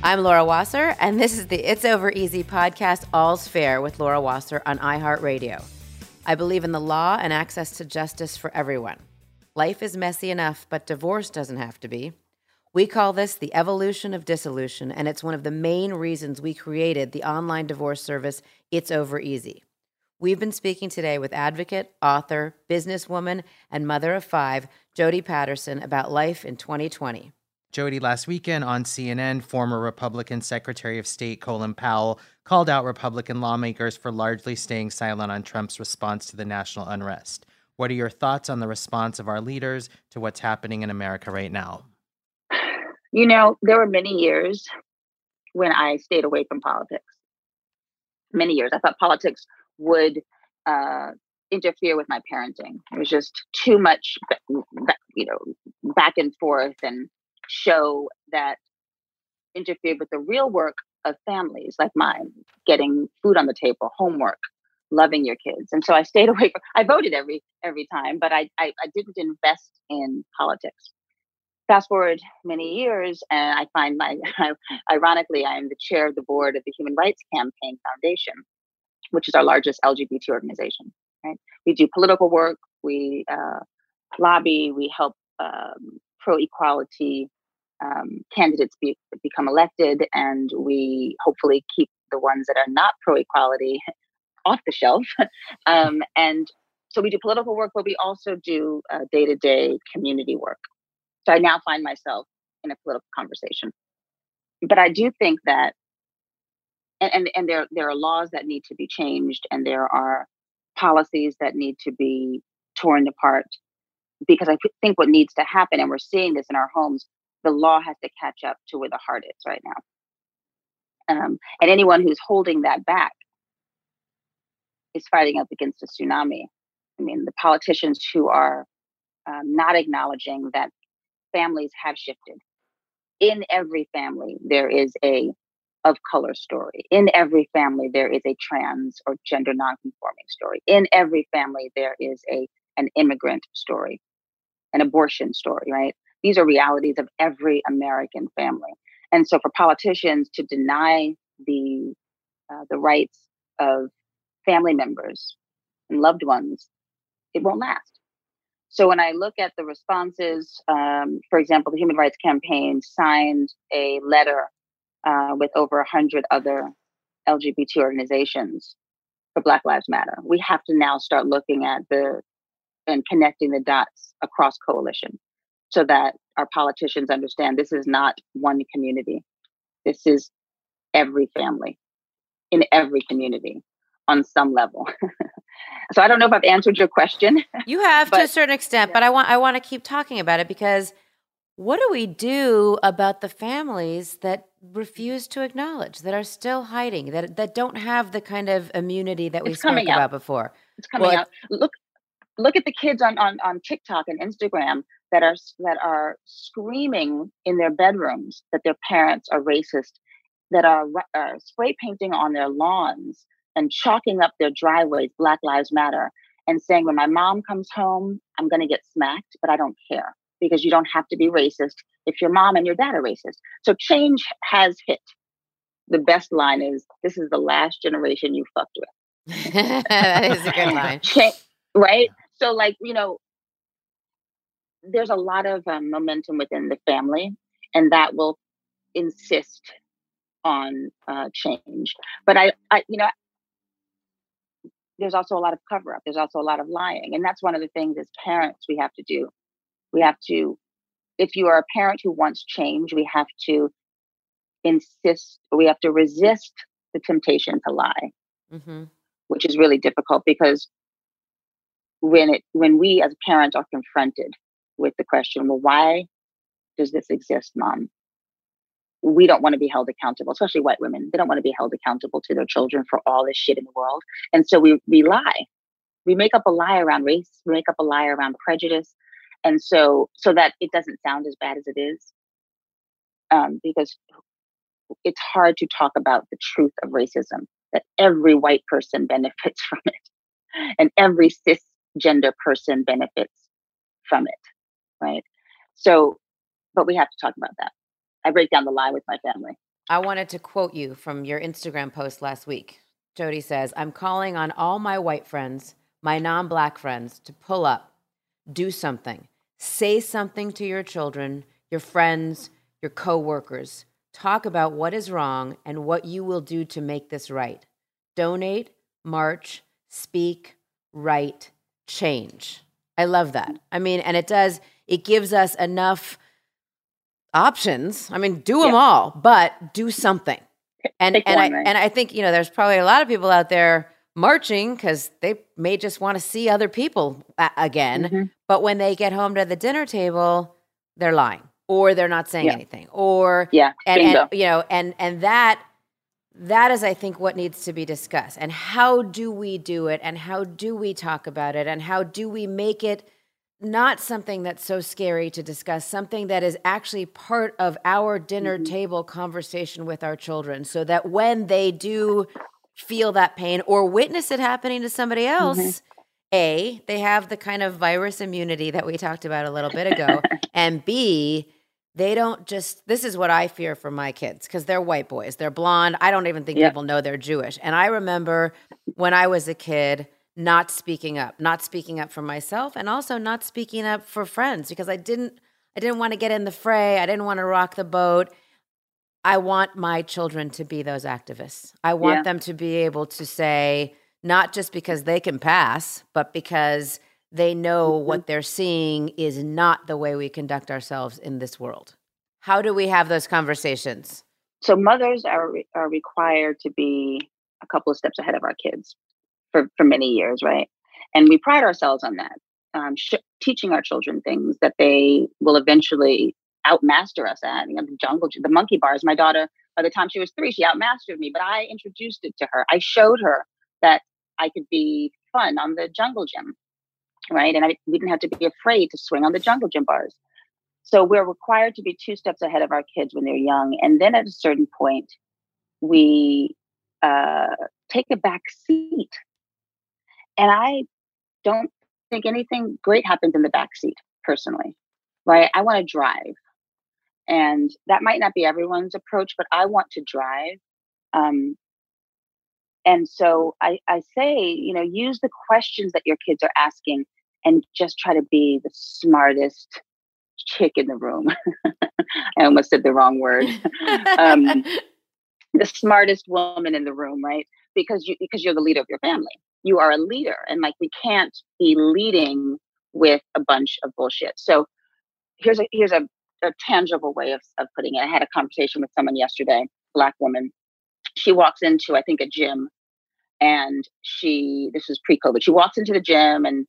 I'm Laura Wasser, and this is the It's Over Easy podcast, All's Fair with Laura Wasser on iHeartRadio. I believe in the law and access to justice for everyone. Life is messy enough, but divorce doesn't have to be. We call this the evolution of dissolution, and it's one of the main reasons we created the online divorce service, It's Over Easy. We've been speaking today with advocate, author, businesswoman, and mother of five, Jodie Patterson, about life in 2020. Jodie, last weekend on CNN, former Republican Secretary of State Colin Powell called out Republican lawmakers for largely staying silent on Trump's response to the national unrest. What are your thoughts on the response of our leaders to what's happening in America right now? You know, there were many years when I stayed away from politics. Many years. I thought politics would uh, interfere with my parenting. It was just too much, you know, back and forth and show that interfered with the real work of families like mine, getting food on the table, homework, loving your kids. And so I stayed away from I voted every every time, but I I, I didn't invest in politics. Fast forward many years, and I find my ironically, I am the chair of the board of the Human Rights Campaign Foundation, which is our largest LGBT organization. Right? We do political work, we uh, lobby, we help um, pro equality um, candidates be, become elected, and we hopefully keep the ones that are not pro equality off the shelf. um, and so we do political work, but we also do day to day community work. So I now find myself in a political conversation. But I do think that, and, and, and there, there are laws that need to be changed, and there are policies that need to be torn apart because I think what needs to happen, and we're seeing this in our homes, the law has to catch up to where the heart is right now. Um, and anyone who's holding that back is fighting up against a tsunami. I mean, the politicians who are um, not acknowledging that families have shifted. In every family, there is a of color story. In every family, there is a trans or gender nonconforming story. In every family, there is a an immigrant story, an abortion story, right? These are realities of every American family. And so for politicians to deny the uh, the rights of family members and loved ones, it won't last. So when I look at the responses, um, for example, the Human Rights Campaign signed a letter uh, with over 100 other LGBT organizations for Black Lives Matter. We have to now start looking at the and connecting the dots across coalition so that our politicians understand this is not one community. This is every family in every community on some level. so I don't know if I've answered your question. You have but, to a certain extent, yeah. but I want I want to keep talking about it because what do we do about the families that refuse to acknowledge, that are still hiding, that that don't have the kind of immunity that we spoke out. about before? It's coming well, out. Look look at the kids on, on on TikTok and Instagram that are that are screaming in their bedrooms that their parents are racist, that are, are spray painting on their lawns and chalking up their driveways Black Lives Matter and saying, when my mom comes home, I'm going to get smacked, but I don't care because you don't have to be racist if your mom and your dad are racist. So change has hit. The best line is, this is the last generation you fucked with. that is a good line. right? So, like, you know, there's a lot of um, momentum within the family, and that will insist on uh, change. But I, I, you know, there's also a lot of cover up. There's also a lot of lying, and that's one of the things as parents we have to do. We have to, if you are a parent who wants change, we have to insist. We have to resist the temptation to lie, mm-hmm. which is really difficult because when it when we as parents are confronted with the question, well, why does this exist, mom? We don't want to be held accountable, especially white women. They don't want to be held accountable to their children for all this shit in the world. And so we, we lie. We make up a lie around race, we make up a lie around prejudice. And so, so that it doesn't sound as bad as it is. Um, because it's hard to talk about the truth of racism, that every white person benefits from it and every cisgender person benefits from it right? So, but we have to talk about that. I break down the lie with my family. I wanted to quote you from your Instagram post last week. Jodie says, I'm calling on all my white friends, my non black friends, to pull up, do something, say something to your children, your friends, your coworkers. Talk about what is wrong and what you will do to make this right. Donate, march, speak, write, change. I love that. I mean, and it does it gives us enough options. I mean, do them yeah. all, but do something. And and one, I right? and I think you know there's probably a lot of people out there marching because they may just want to see other people a- again. Mm-hmm. But when they get home to the dinner table, they're lying or they're not saying yeah. anything or yeah, and, and you know and and that that is i think what needs to be discussed and how do we do it and how do we talk about it and how do we make it not something that's so scary to discuss, something that is actually part of our dinner mm-hmm. table conversation with our children so that when they do feel that pain or witness it happening to somebody mm-hmm. else, mm-hmm. A, they have the kind of virus immunity that we talked about a little bit ago, and B, they don't just this is what I fear for my kids because they're white boys. They're blonde. I don't even think people know they're Jewish. And I remember when I was a kid, not speaking up, not speaking up for myself and also not speaking up for friends because I didn't I didn't want to get in the fray. I didn't want to rock the boat. I want my children to be those activists. I want yeah. them to be able to say not just because they can pass, but because they know mm-hmm. what they're seeing is not the way we conduct ourselves in this world. How do we have those conversations? So mothers are are required to be a couple of steps ahead of our kids for, for many years, right? And we pride ourselves on that, um, sh- teaching our children things that they will eventually outmaster us at. You know, the jungle, the monkey bars. My daughter, by the time she was three, she outmastered me, but I introduced it to her. I showed her that I could be fun on the jungle gym, right? And I we didn't have to be afraid to swing on the jungle gym bars. So we're required to be two steps ahead of our kids when they're young, and then at a certain point, we uh, take a back seat and I don't think anything great happens in the back seat personally, right? I want to drive. And that might not be everyone's approach, but I want to drive. Um, and so I, I say, you know, use the questions that your kids are asking and just try to be the smartest chick in the room. I almost said the wrong word. um, the smartest woman in the room, right? Because you because you're the leader of your family. You are a leader, and like we can't be leading with a bunch of bullshit. So here's a here's a, a tangible way of, of putting it. I had a conversation with someone yesterday, black woman. She walks into I think a gym, and she this was pre-COVID. She walks into the gym and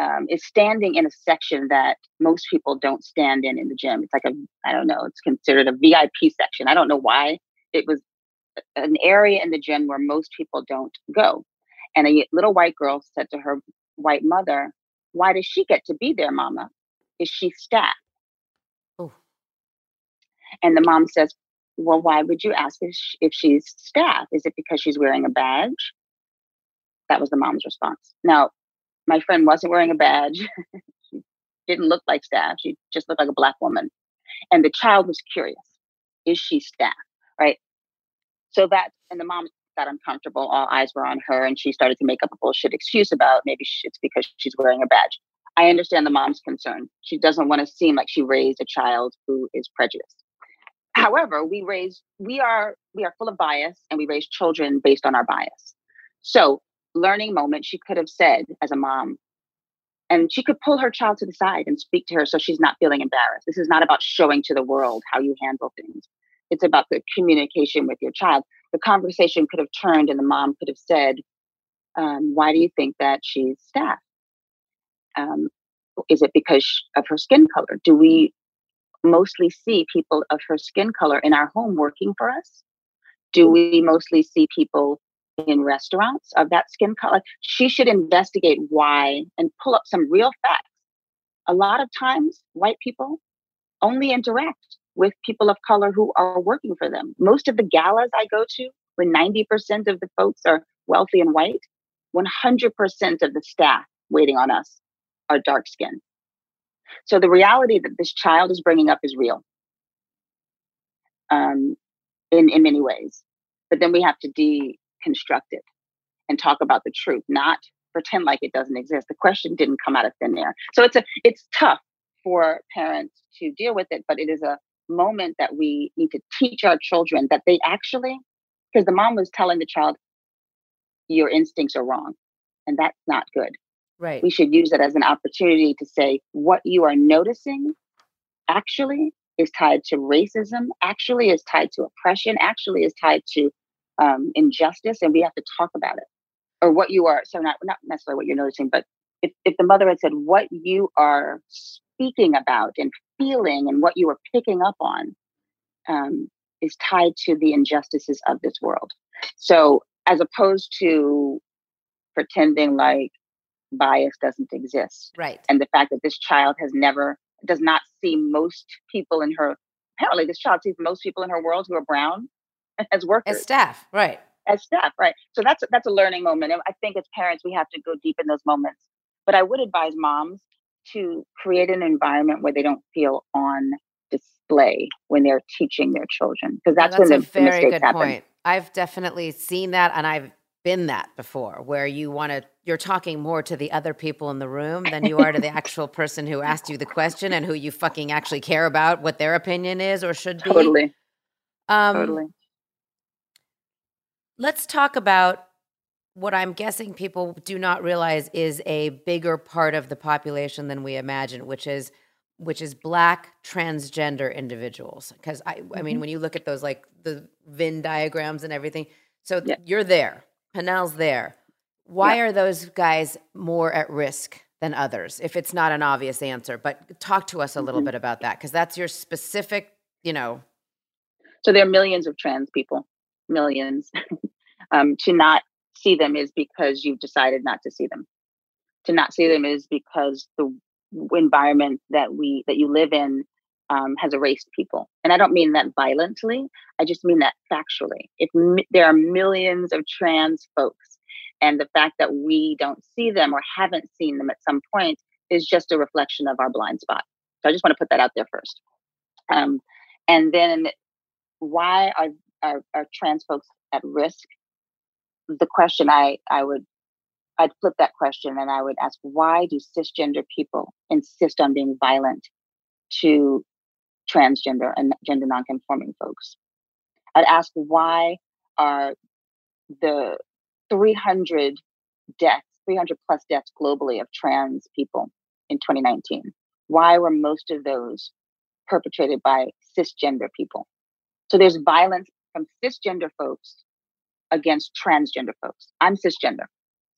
um, is standing in a section that most people don't stand in in the gym. It's like a, I don't know, it's considered a VIP section. I don't know why. It was an area in the gym where most people don't go. And a little white girl said to her white mother, Why does she get to be there, mama? Is she staff? Oh. And the mom says, Well, why would you ask if, if she's staff? Is it because she's wearing a badge? That was the mom's response. Now, my friend wasn't wearing a badge. she didn't look like staff. She just looked like a black woman. And the child was curious. Is she staff? Right. So that, and the mom got uncomfortable. All eyes were on her, and she started to make up a bullshit excuse about maybe it's because she's wearing a badge. I understand the mom's concern. She doesn't want to seem like she raised a child who is prejudiced. Mm. However, we raise, we are, we are full of bias, and we raise children based on our bias. So learning moment she could have said as a mom and she could pull her child to the side and speak to her so she's not feeling embarrassed this is not about showing to the world how you handle things it's about the communication with your child the conversation could have turned and the mom could have said um, why do you think that she's staff um, is it because of her skin color do we mostly see people of her skin color in our home working for us do we mostly see people in restaurants of that skin color. She should investigate why and pull up some real facts. A lot of times, white people only interact with people of color who are working for them. Most of the galas I go to, when 90% of the folks are wealthy and white, 100% of the staff waiting on us are dark skinned. So the reality that this child is bringing up is real um, in, in many ways. But then we have to deconstruct it and talk about the truth, not pretend like it doesn't exist. The question didn't come out of thin air. So it's a it's tough for parents to deal with it, but it is a moment that we need to teach our children that they actually because the mom was telling the child your instincts are wrong and that's not good. Right. We should use it as an opportunity to say what you are noticing actually is tied to racism, actually is tied to oppression, actually is tied to um, injustice and we have to talk about it or what you are so not not necessarily what you're noticing but if, if the mother had said what you are speaking about and feeling and what you are picking up on um, is tied to the injustices of this world so as opposed to pretending like bias doesn't exist right and the fact that this child has never does not see most people in her apparently this child sees most people in her world who are brown as workers, as staff, right? As staff, right? So that's that's a learning moment. And I think as parents, we have to go deep in those moments. But I would advise moms to create an environment where they don't feel on display when they're teaching their children, because that's, that's when the, a very the good happen. point. I've definitely seen that, and I've been that before where you want to you're talking more to the other people in the room than you are to the actual person who asked you the question and who you fucking actually care about what their opinion is or should be totally um, totally Let's talk about what I'm guessing people do not realize is a bigger part of the population than we imagine, which is which is black transgender individuals. Because I, mm-hmm. I mean, mm-hmm. when you look at those like the Venn diagrams and everything, so yeah. you're there, Hanel's there. Why yeah. are those guys more at risk than others? If it's not an obvious answer, but talk to us a little mm-hmm. bit about that because that's your specific, you know. So there are millions of trans people, millions. Um, to not see them is because you've decided not to see them. To not see them is because the environment that we that you live in um, has erased people, and I don't mean that violently. I just mean that factually. If there are millions of trans folks, and the fact that we don't see them or haven't seen them at some point is just a reflection of our blind spot. So I just want to put that out there first. Um, and then, why are, are, are trans folks at risk? The question I, I would I'd flip that question and I would ask why do cisgender people insist on being violent to transgender and gender nonconforming folks. I'd ask why are the 300 deaths, 300 plus deaths globally of trans people in 2019? Why were most of those perpetrated by cisgender people? So there's violence from cisgender folks against transgender folks. I'm cisgender.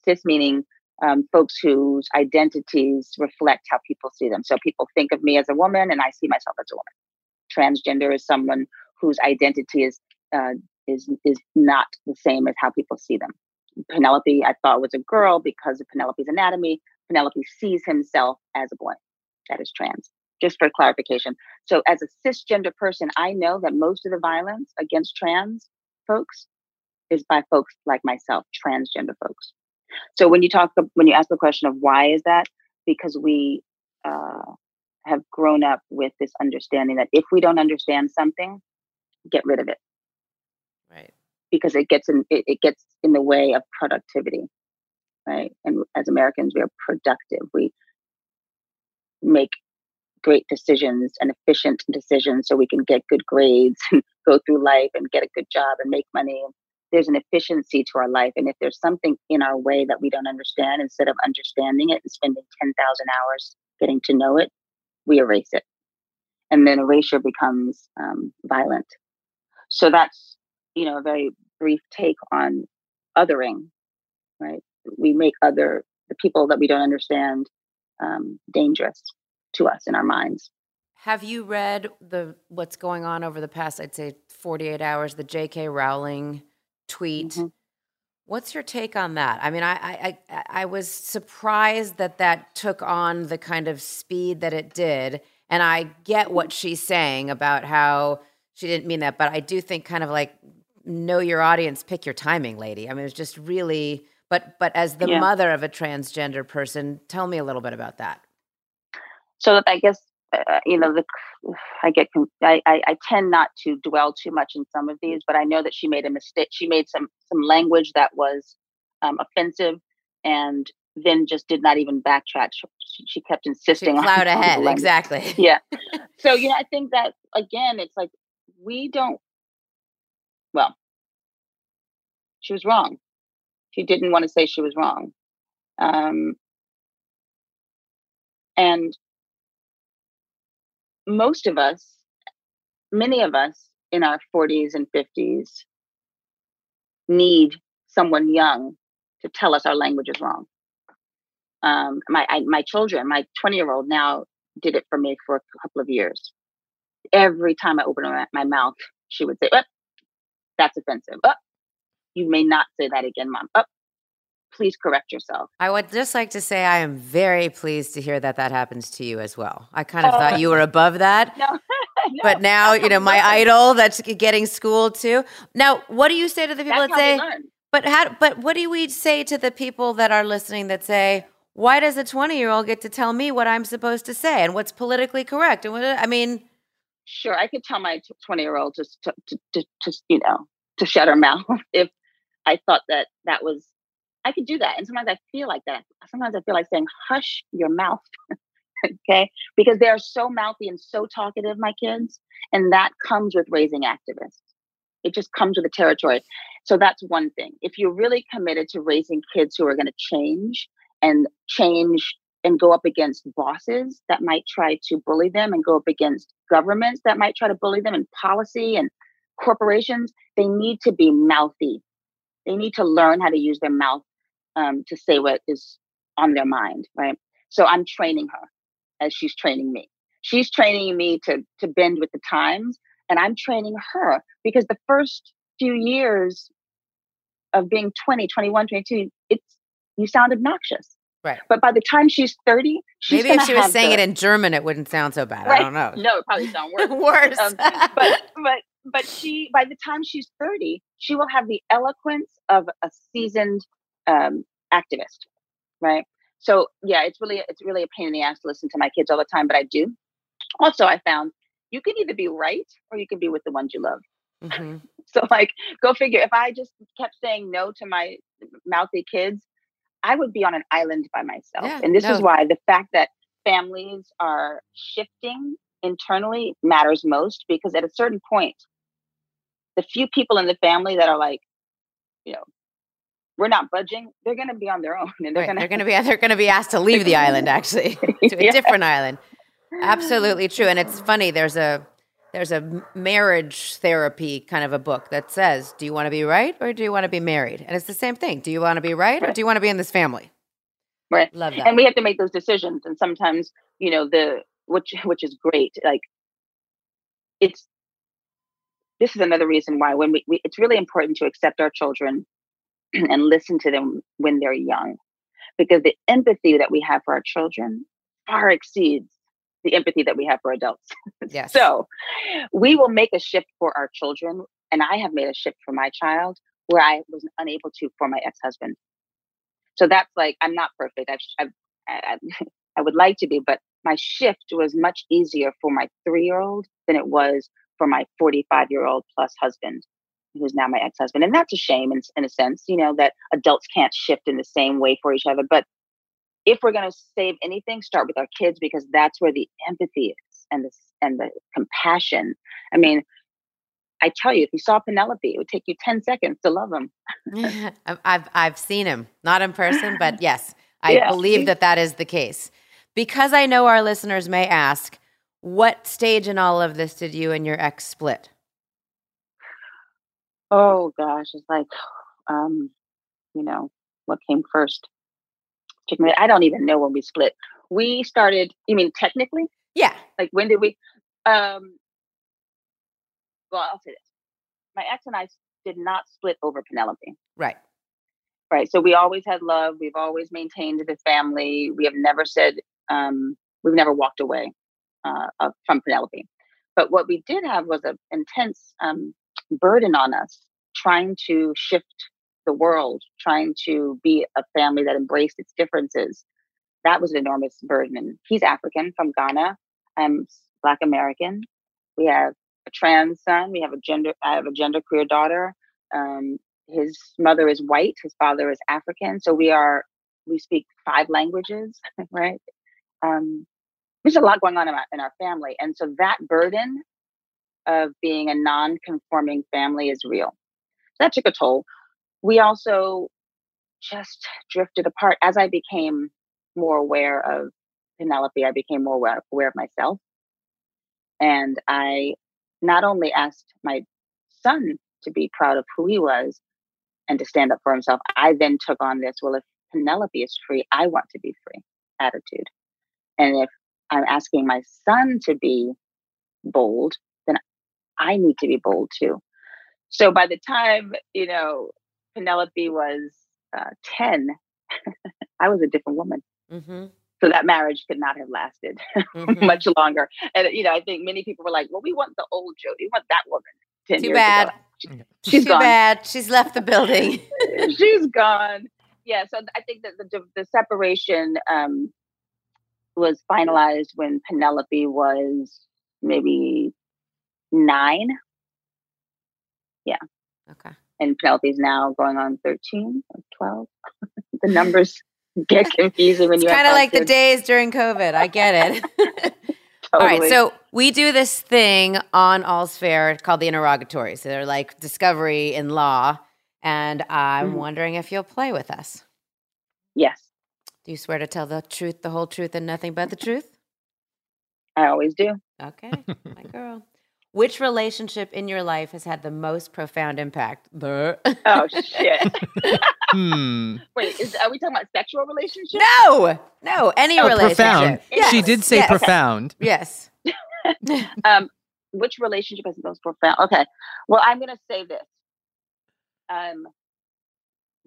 Cis meaning um, folks whose identities reflect how people see them. So people think of me as a woman and I see myself as a woman. Transgender is someone whose identity is uh, is is not the same as how people see them. Penelope, I thought was a girl because of Penelope's anatomy. Penelope sees himself as a boy. That is trans. Just for clarification. So, as a cisgender person, I know that most of the violence against trans folks is by folks like myself, transgender folks. So when you talk, when you ask the question of why is that, because we uh, have grown up with this understanding that if we don't understand something, get rid of it. Right. Because it gets in, it, it gets in the way of productivity. Right. And as Americans, we are productive. We make great decisions and efficient decisions so we can get good grades and go through life and get a good job and make money there's an efficiency to our life. And if there's something in our way that we don't understand, instead of understanding it and spending 10,000 hours getting to know it, we erase it. And then erasure becomes um, violent. So that's, you know, a very brief take on othering, right? We make other, the people that we don't understand, um, dangerous to us in our minds. Have you read the what's going on over the past, I'd say, 48 hours, the J.K. Rowling tweet. Mm-hmm. What's your take on that? I mean, I, I I I was surprised that that took on the kind of speed that it did, and I get what she's saying about how she didn't mean that, but I do think kind of like know your audience, pick your timing, lady. I mean, it's just really. But but as the yeah. mother of a transgender person, tell me a little bit about that. So I guess uh, you know, the I get I, I, I tend not to dwell too much in some of these, but I know that she made a mistake. She made some some language that was um, offensive, and then just did not even backtrack. She, she kept insisting she plowed on ahead. Exactly. Yeah. so you know, I think that again, it's like we don't. Well, she was wrong. She didn't want to say she was wrong. Um, and most of us, many of us in our 40s and 50s, need someone young to tell us our language is wrong. Um, my I, my children, my 20 year old now did it for me for a couple of years. Every time I opened my mouth, she would say, oh, "That's offensive." Oh, you may not say that again, mom. Oh, please correct yourself. I would just like to say I am very pleased to hear that that happens to you as well. I kind of thought oh. you were above that. No. no. But now, you know, my idol that's getting schooled too. Now, what do you say to the people that's that say But how but what do we say to the people that are listening that say, why does a 20-year-old get to tell me what I'm supposed to say and what's politically correct? And what I mean, sure, I could tell my 20-year-old just to, to, to, to you know, to shut her mouth if I thought that that was I could do that. And sometimes I feel like that. Sometimes I feel like saying, hush your mouth. okay. Because they are so mouthy and so talkative, my kids. And that comes with raising activists. It just comes with the territory. So that's one thing. If you're really committed to raising kids who are going to change and change and go up against bosses that might try to bully them and go up against governments that might try to bully them and policy and corporations, they need to be mouthy. They need to learn how to use their mouth um, to say what is on their mind, right? So I'm training her as she's training me. She's training me to to bend with the times, and I'm training her because the first few years of being 20, 21, 22, it's you sound obnoxious. Right. But by the time she's 30, she's Maybe if she was saying the, it in German, it wouldn't sound so bad. Right? I don't know. No, it probably sound worse. worse. Um, but but but she by the time she's 30, she will have the eloquence of a seasoned um, activist, right? So yeah, it's really it's really a pain in the ass to listen to my kids all the time, but I do. Also, I found you can either be right or you can be with the ones you love. Mm-hmm. so like, go figure. If I just kept saying no to my mouthy kids, I would be on an island by myself. Yeah, and this no. is why the fact that families are shifting internally matters most because at a certain point, the few people in the family that are like, you know, we're not budging, they're going to be on their own, and they're Right, going They're going to be they're going to be asked to leave the island actually to a Yeah. different island. Absolutely true. And it's funny. There's a there's a marriage therapy kind of a book that says, "Do you want to be right or do you want to be married?" And it's the same thing. Do you want to be right or do you want to be in this family? right. Love that. and we have to make those decisions and sometimes you know the which which is great like it's this is another reason why when we, we it's really important to accept our children and listen to them when they're young because the empathy that we have for our children far exceeds the empathy that we have for adults. Yes. so we will make a shift for our children and i have made a shift for my child where i was unable to for my ex-husband. So that's like i'm not perfect. I've, I've I, I- I would like to be but my shift was much easier for my three-year-old than it was for my 45 year old plus husband who's now my ex-husband and that's a shame in, in a sense you know that adults can't shift in the same way for each other but if we're going to save anything start with our kids because that's where the empathy is and the and the compassion i mean i tell you if you saw penelope it would take you 10 seconds to love him I've, I've seen him, not in person, but yes, I Yeah. believe that that is the case. Because I know our listeners may ask, what stage in all of this did you and your ex split? Oh gosh it's like um you know what came first? Chicken i don't even know when we split. We started you mean technically? Yeah. like when did we um well i'll say this. My ex and i did not split over penelope. Right. right so we always had love we've always maintained the family we have never said um we've never walked away uh from penelope. But what we did have was an intense um burden on us trying to shift the world trying to be a family that embraced its differences. That was an enormous burden. And he's african from ghana. I'm black american. We have a trans son. We have a gender i have a gender queer daughter. Um, his mother is white. His father is african. So we are we speak five languages right? Um, there's a lot going on in our, in our family. And so that burden of being a non-conforming family is real. That took a toll. We also just drifted apart. As i became more aware of penelope i became more aware, of myself. And i not only asked my son to be proud of who he was and to stand up for himself i then took on this well if penelope is free i want to be free attitude. And if i'm asking my son to be bold i need to be bold too so by the time you know penelope was uh, 10 i was a different woman Mm-hmm. so that marriage could not have lasted Mhm. much longer and you know i think many people were like well we want the old jodie we want that woman 10 Too years bad. ago. She's Too gone. bad. She's left the building. she's gone. Yeah, so I think that the the separation um, was finalized when Penelope was maybe nine, Yeah. okay. and Penelope's now going on thirteen or twelve. the numbers get confusing when you kind of like the days during COVID. I get it. All right, so we do this thing on All's Fair called the interrogatories. They're like discovery in law, and I'm Mhm. wondering if you'll play with us. yes, Do you swear to tell the truth, the whole truth, and nothing but the truth? I always do. Okay, my girl. Which relationship in your life has had the most profound impact? Brr. Oh shit! Hmm. Wait, is, are we talking about sexual relationships? no, no, any Oh, relationship. profound. Yes, She did say yes, profound. Yes. um, which relationship has the most profound? Okay, well, I'm going to say this. Um,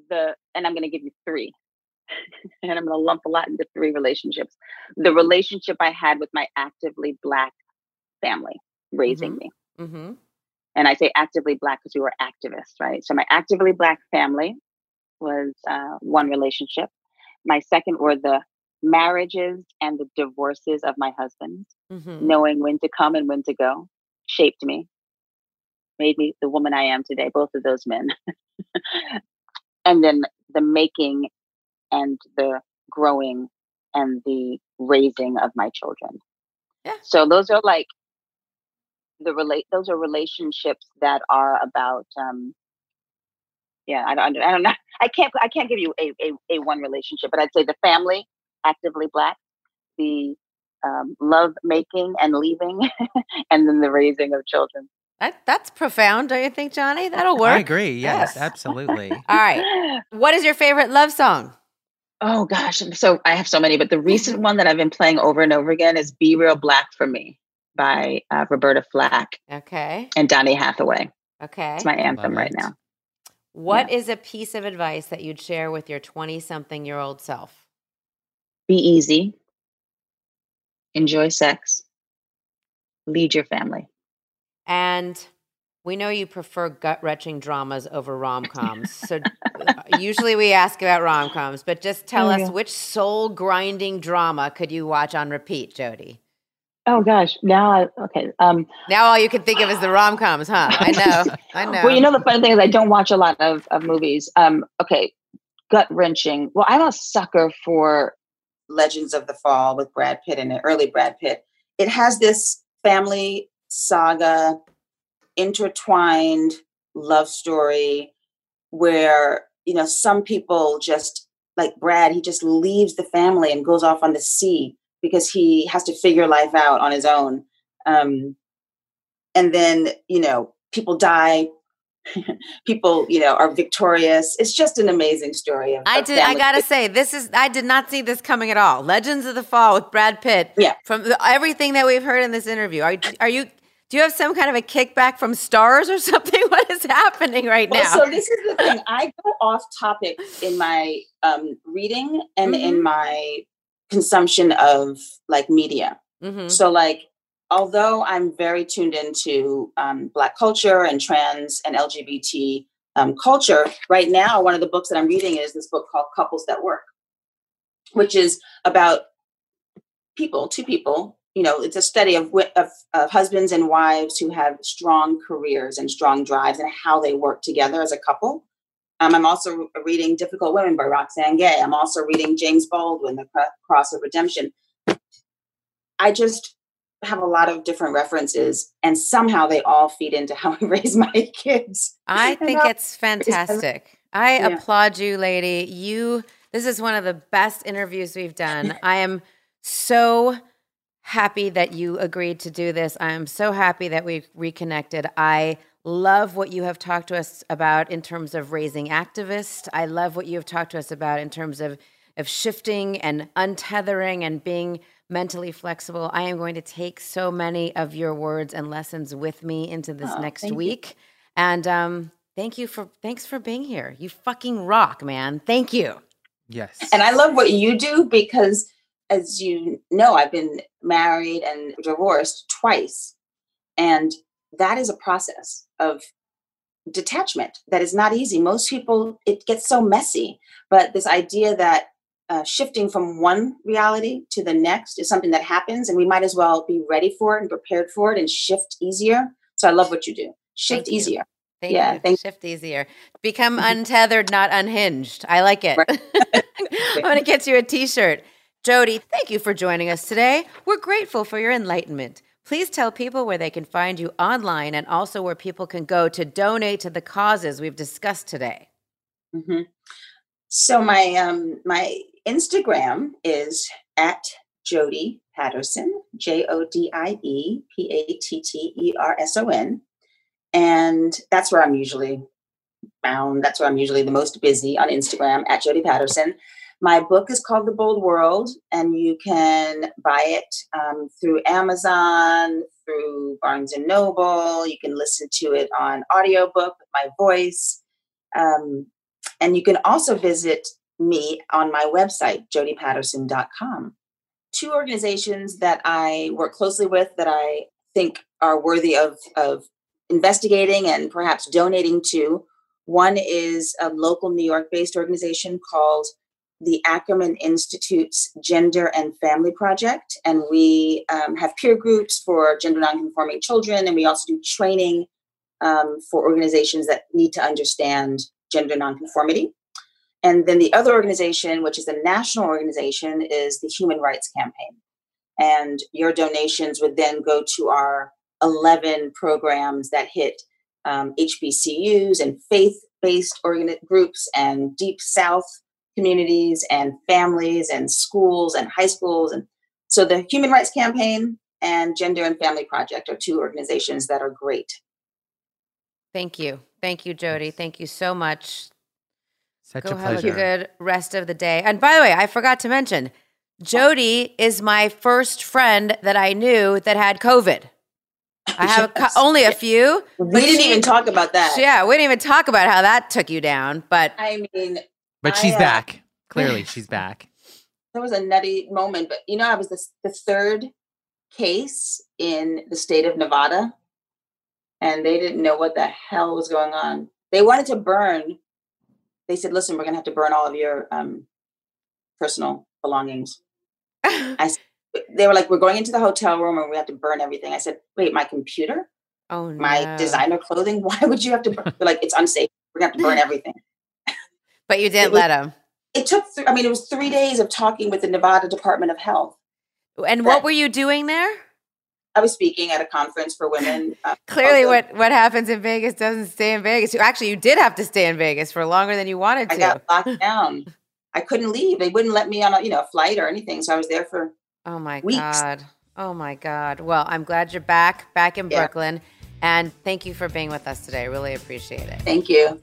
the and I'm going to give you three, and I'm going to lump a lot into three relationships. The relationship I had with my actively black family raising Mhm. me, Mm-hmm. and I say actively black because we were activists, right? So my actively black family was uh, one relationship. My second were the marriages and the divorces of my husbands Mm-hmm. knowing when to come and when to go shaped me made me the woman i am today both of those men and then the making and the growing and the raising of my children Yeah. So those are like the relate. Those are relationships that are about. um Yeah, I don't. I don't know. I can't. I can't give you a a, a one relationship, but I'd say the family, actively black, the um, love making and leaving, and then the raising of children. That, that's profound, don't you think, Johnny? That'll work. I agree. Yes, Yes. absolutely. All right. What is your favorite love song? Oh gosh, so I have so many, but the recent one that I've been playing over and over again is "Be Real Black for Me" by uh, Roberta Flack Okay. and Donny Hathaway. Okay. It's my anthem Love right it. now. What is a piece of advice that you'd share with your 20 something year old self? Be easy. Enjoy sex. Lead your family. And we know you prefer gut wrenching dramas over rom coms. So uh, usually we ask about rom coms, but just tell Oh, us yeah. which soul grinding drama could you watch on repeat, Jodie? Oh gosh, now I, okay. Um, Now all you can think of is the rom coms, huh? I know. I know. well, you know the funny thing is I don't watch a lot of, of movies. Um, okay, gut wrenching. Well, I'm a sucker for Legends of the Fall with Brad Pitt in it, early Brad Pitt. It has this family saga, intertwined love story where you know some people just like Brad, he just leaves the family and goes off on the sea because he has to figure life out on his own. Um, and then you know people die people you know are victorious it's just an amazing story of, I did. I gotta say, this is. I did not see this coming at all. Legends of the Fall with Brad Pitt. Yeah. From the, everything that we've heard in this interview, are are you? Do you have some kind of a kickback from stars or something? What is happening right now? well, so this is the thing i go off topic in my um, reading and Mm-hmm. in my consumption of like media Mhm. so like although i'm very tuned into um, black culture and trans and lgbt um, culture right now one of the books that i'm reading is this book called couples that work which is about people two people you know it's a study of, of, of husbands and wives who have strong careers and strong drives and how they work together as a couple um, i'm also reading difficult women by roxane gay i'm also reading james baldwin the cross of redemption i just have a lot of different references and somehow they all feed into how i raise my kids I think it's fantastic. I Yeah. applaud you, lady. You. This is one of the best interviews we've done. I am so happy that you agreed to do this. I am so happy that we reconnected. I love what you have talked to us about in terms of raising activists. I love what you have talked to us about in terms of of shifting and untethering and being mentally flexible. I am going to take so many of your words and lessons with me into this Oh, next thank you. week. And um thank you for thanks for being here. You fucking rock, man. Thank you. Yes. And I love what you do because, as you know, I've been married and divorced twice. And that is a process of detachment that is not easy. Most people, it gets so messy. But this idea that uh, shifting from one reality to the next is something that happens, and we might as well be ready for it and prepared for it and shift easier. So I love what you do. Shift Thank you. easier. Thank Yeah, you. thank- Shift easier. Become untethered, not unhinged. I like it. I'm going to get you a t shirt. Jodie, thank you for joining us today. We're grateful for your enlightenment. Please tell people where they can find you online and also where people can go to donate to the causes we've discussed today. hmm So my um my Instagram is at Jodie Patterson, J O D I E P A T T E R S O N, and that's where I'm usually found. That's where I'm usually the most busy on Instagram at Jodie Patterson. My book is called The Bold World, and you can buy it um, through Amazon, through Barnes and Noble. You can listen to it on audiobook with my voice. Um, and you can also visit me on my website, jodiepatterson.com. Two organizations that I work closely with that I think are worthy of, of investigating and perhaps donating to. One is a local New York based organization called the Ackerman Institute's Gender and Family Project. And we um, have peer groups for gender nonconforming children, and we also do training um, for organizations that need to understand gender nonconformity. And then the other organization, which is a national organization, is the Human Rights Campaign. And your donations would then go to our 11 programs that hit um, HBCUs and faith based organ- groups and Deep South communities and families and schools and high schools. And so the Human Rights Campaign and Gender and Family Project are two organizations that are great. Thank you. Thank you, Jodie. Thank you so much. Such Go a have a good rest of the day. And by the way, I forgot to mention, Jodie is my first friend that I knew that had COVID. I have a only a few. We didn't she- even talk about that. Yeah, we didn't even talk about how that took you down. But I mean, But she's I, uh, back. Clearly, she's back. that was a nutty moment. But you know, I was the, the third case in the state of Nevada, and they didn't know what the hell was going on. They wanted to burn. They said, "Listen, we're going to have to burn all of your um, personal belongings." I, they were like, "We're going into the hotel room and we have to burn everything." I said, "Wait, my computer, oh no. my designer clothing? Why would you have to?" Burn? They're like, "It's unsafe. We're going to have to burn everything." But you didn't was- let him. It took. Th- I mean, it was three days of talking with the Nevada Department of Health. And what were you doing there? I was speaking at a conference for women. Uh, Clearly, also- what, what happens in Vegas doesn't stay in Vegas. You- Actually, you did have to stay in Vegas for longer than you wanted to. I got locked down. I couldn't leave. They wouldn't let me on a you know a flight or anything. So I was there for Oh my weeks. God. Oh my God. Well, I'm glad you're back, back in Yeah. Brooklyn. And thank you for being with us today. Really appreciate it. thank you.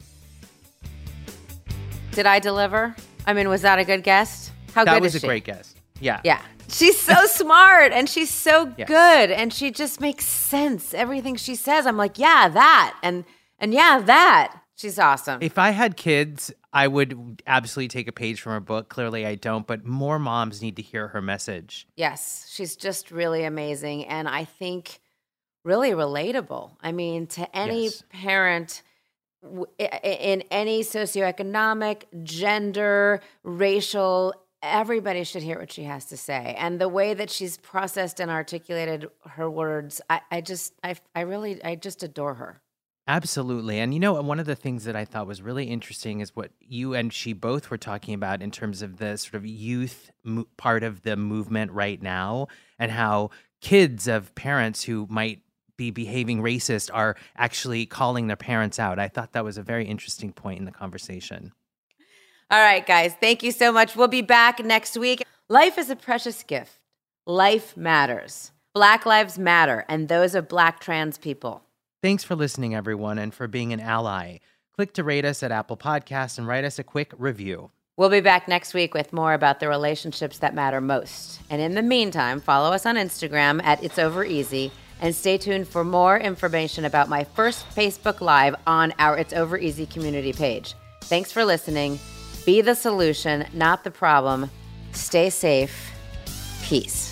Did I deliver? I mean, was that a good guest? How good? that good was is a she? great guest. Yeah. Yeah. She's so smart and she's so Yes. good and she just makes sense. Everything she says, I'm like, yeah, that. And and yeah, that. She's awesome. If I had kids, I would absolutely take a page from her book. Clearly, I don't, but more moms need to hear her message. Yes, she's just really amazing and I think really relatable. I mean, to any Yes. parent w- i- i- in any socioeconomic, gender, racial, everybody should hear what she has to say. And the way that she's processed and articulated her words, I, I just, I, I really, I just adore her. Absolutely. And you know, one of the things that I thought was really interesting is what you and she both were talking about in terms of the sort of youth mo- part of the movement right now and how kids of parents who might be behaving racist are actually calling their parents out. I thought that was a very interesting point in the conversation. All right, guys, thank you so much. We'll be back next week. Life is a precious gift. Life matters. Black lives matter, and those of Black trans people. Thanks for listening, everyone, and for being an ally. Click to rate us at Apple Podcasts and write us a quick review. We'll be back next week with more about the relationships that matter most. And in the meantime, follow us on Instagram at It's Over Easy and stay tuned for more information about my first Facebook Live on our It's Over Easy community page. Thanks for listening. Be the solution, not the problem. Stay safe. Peace.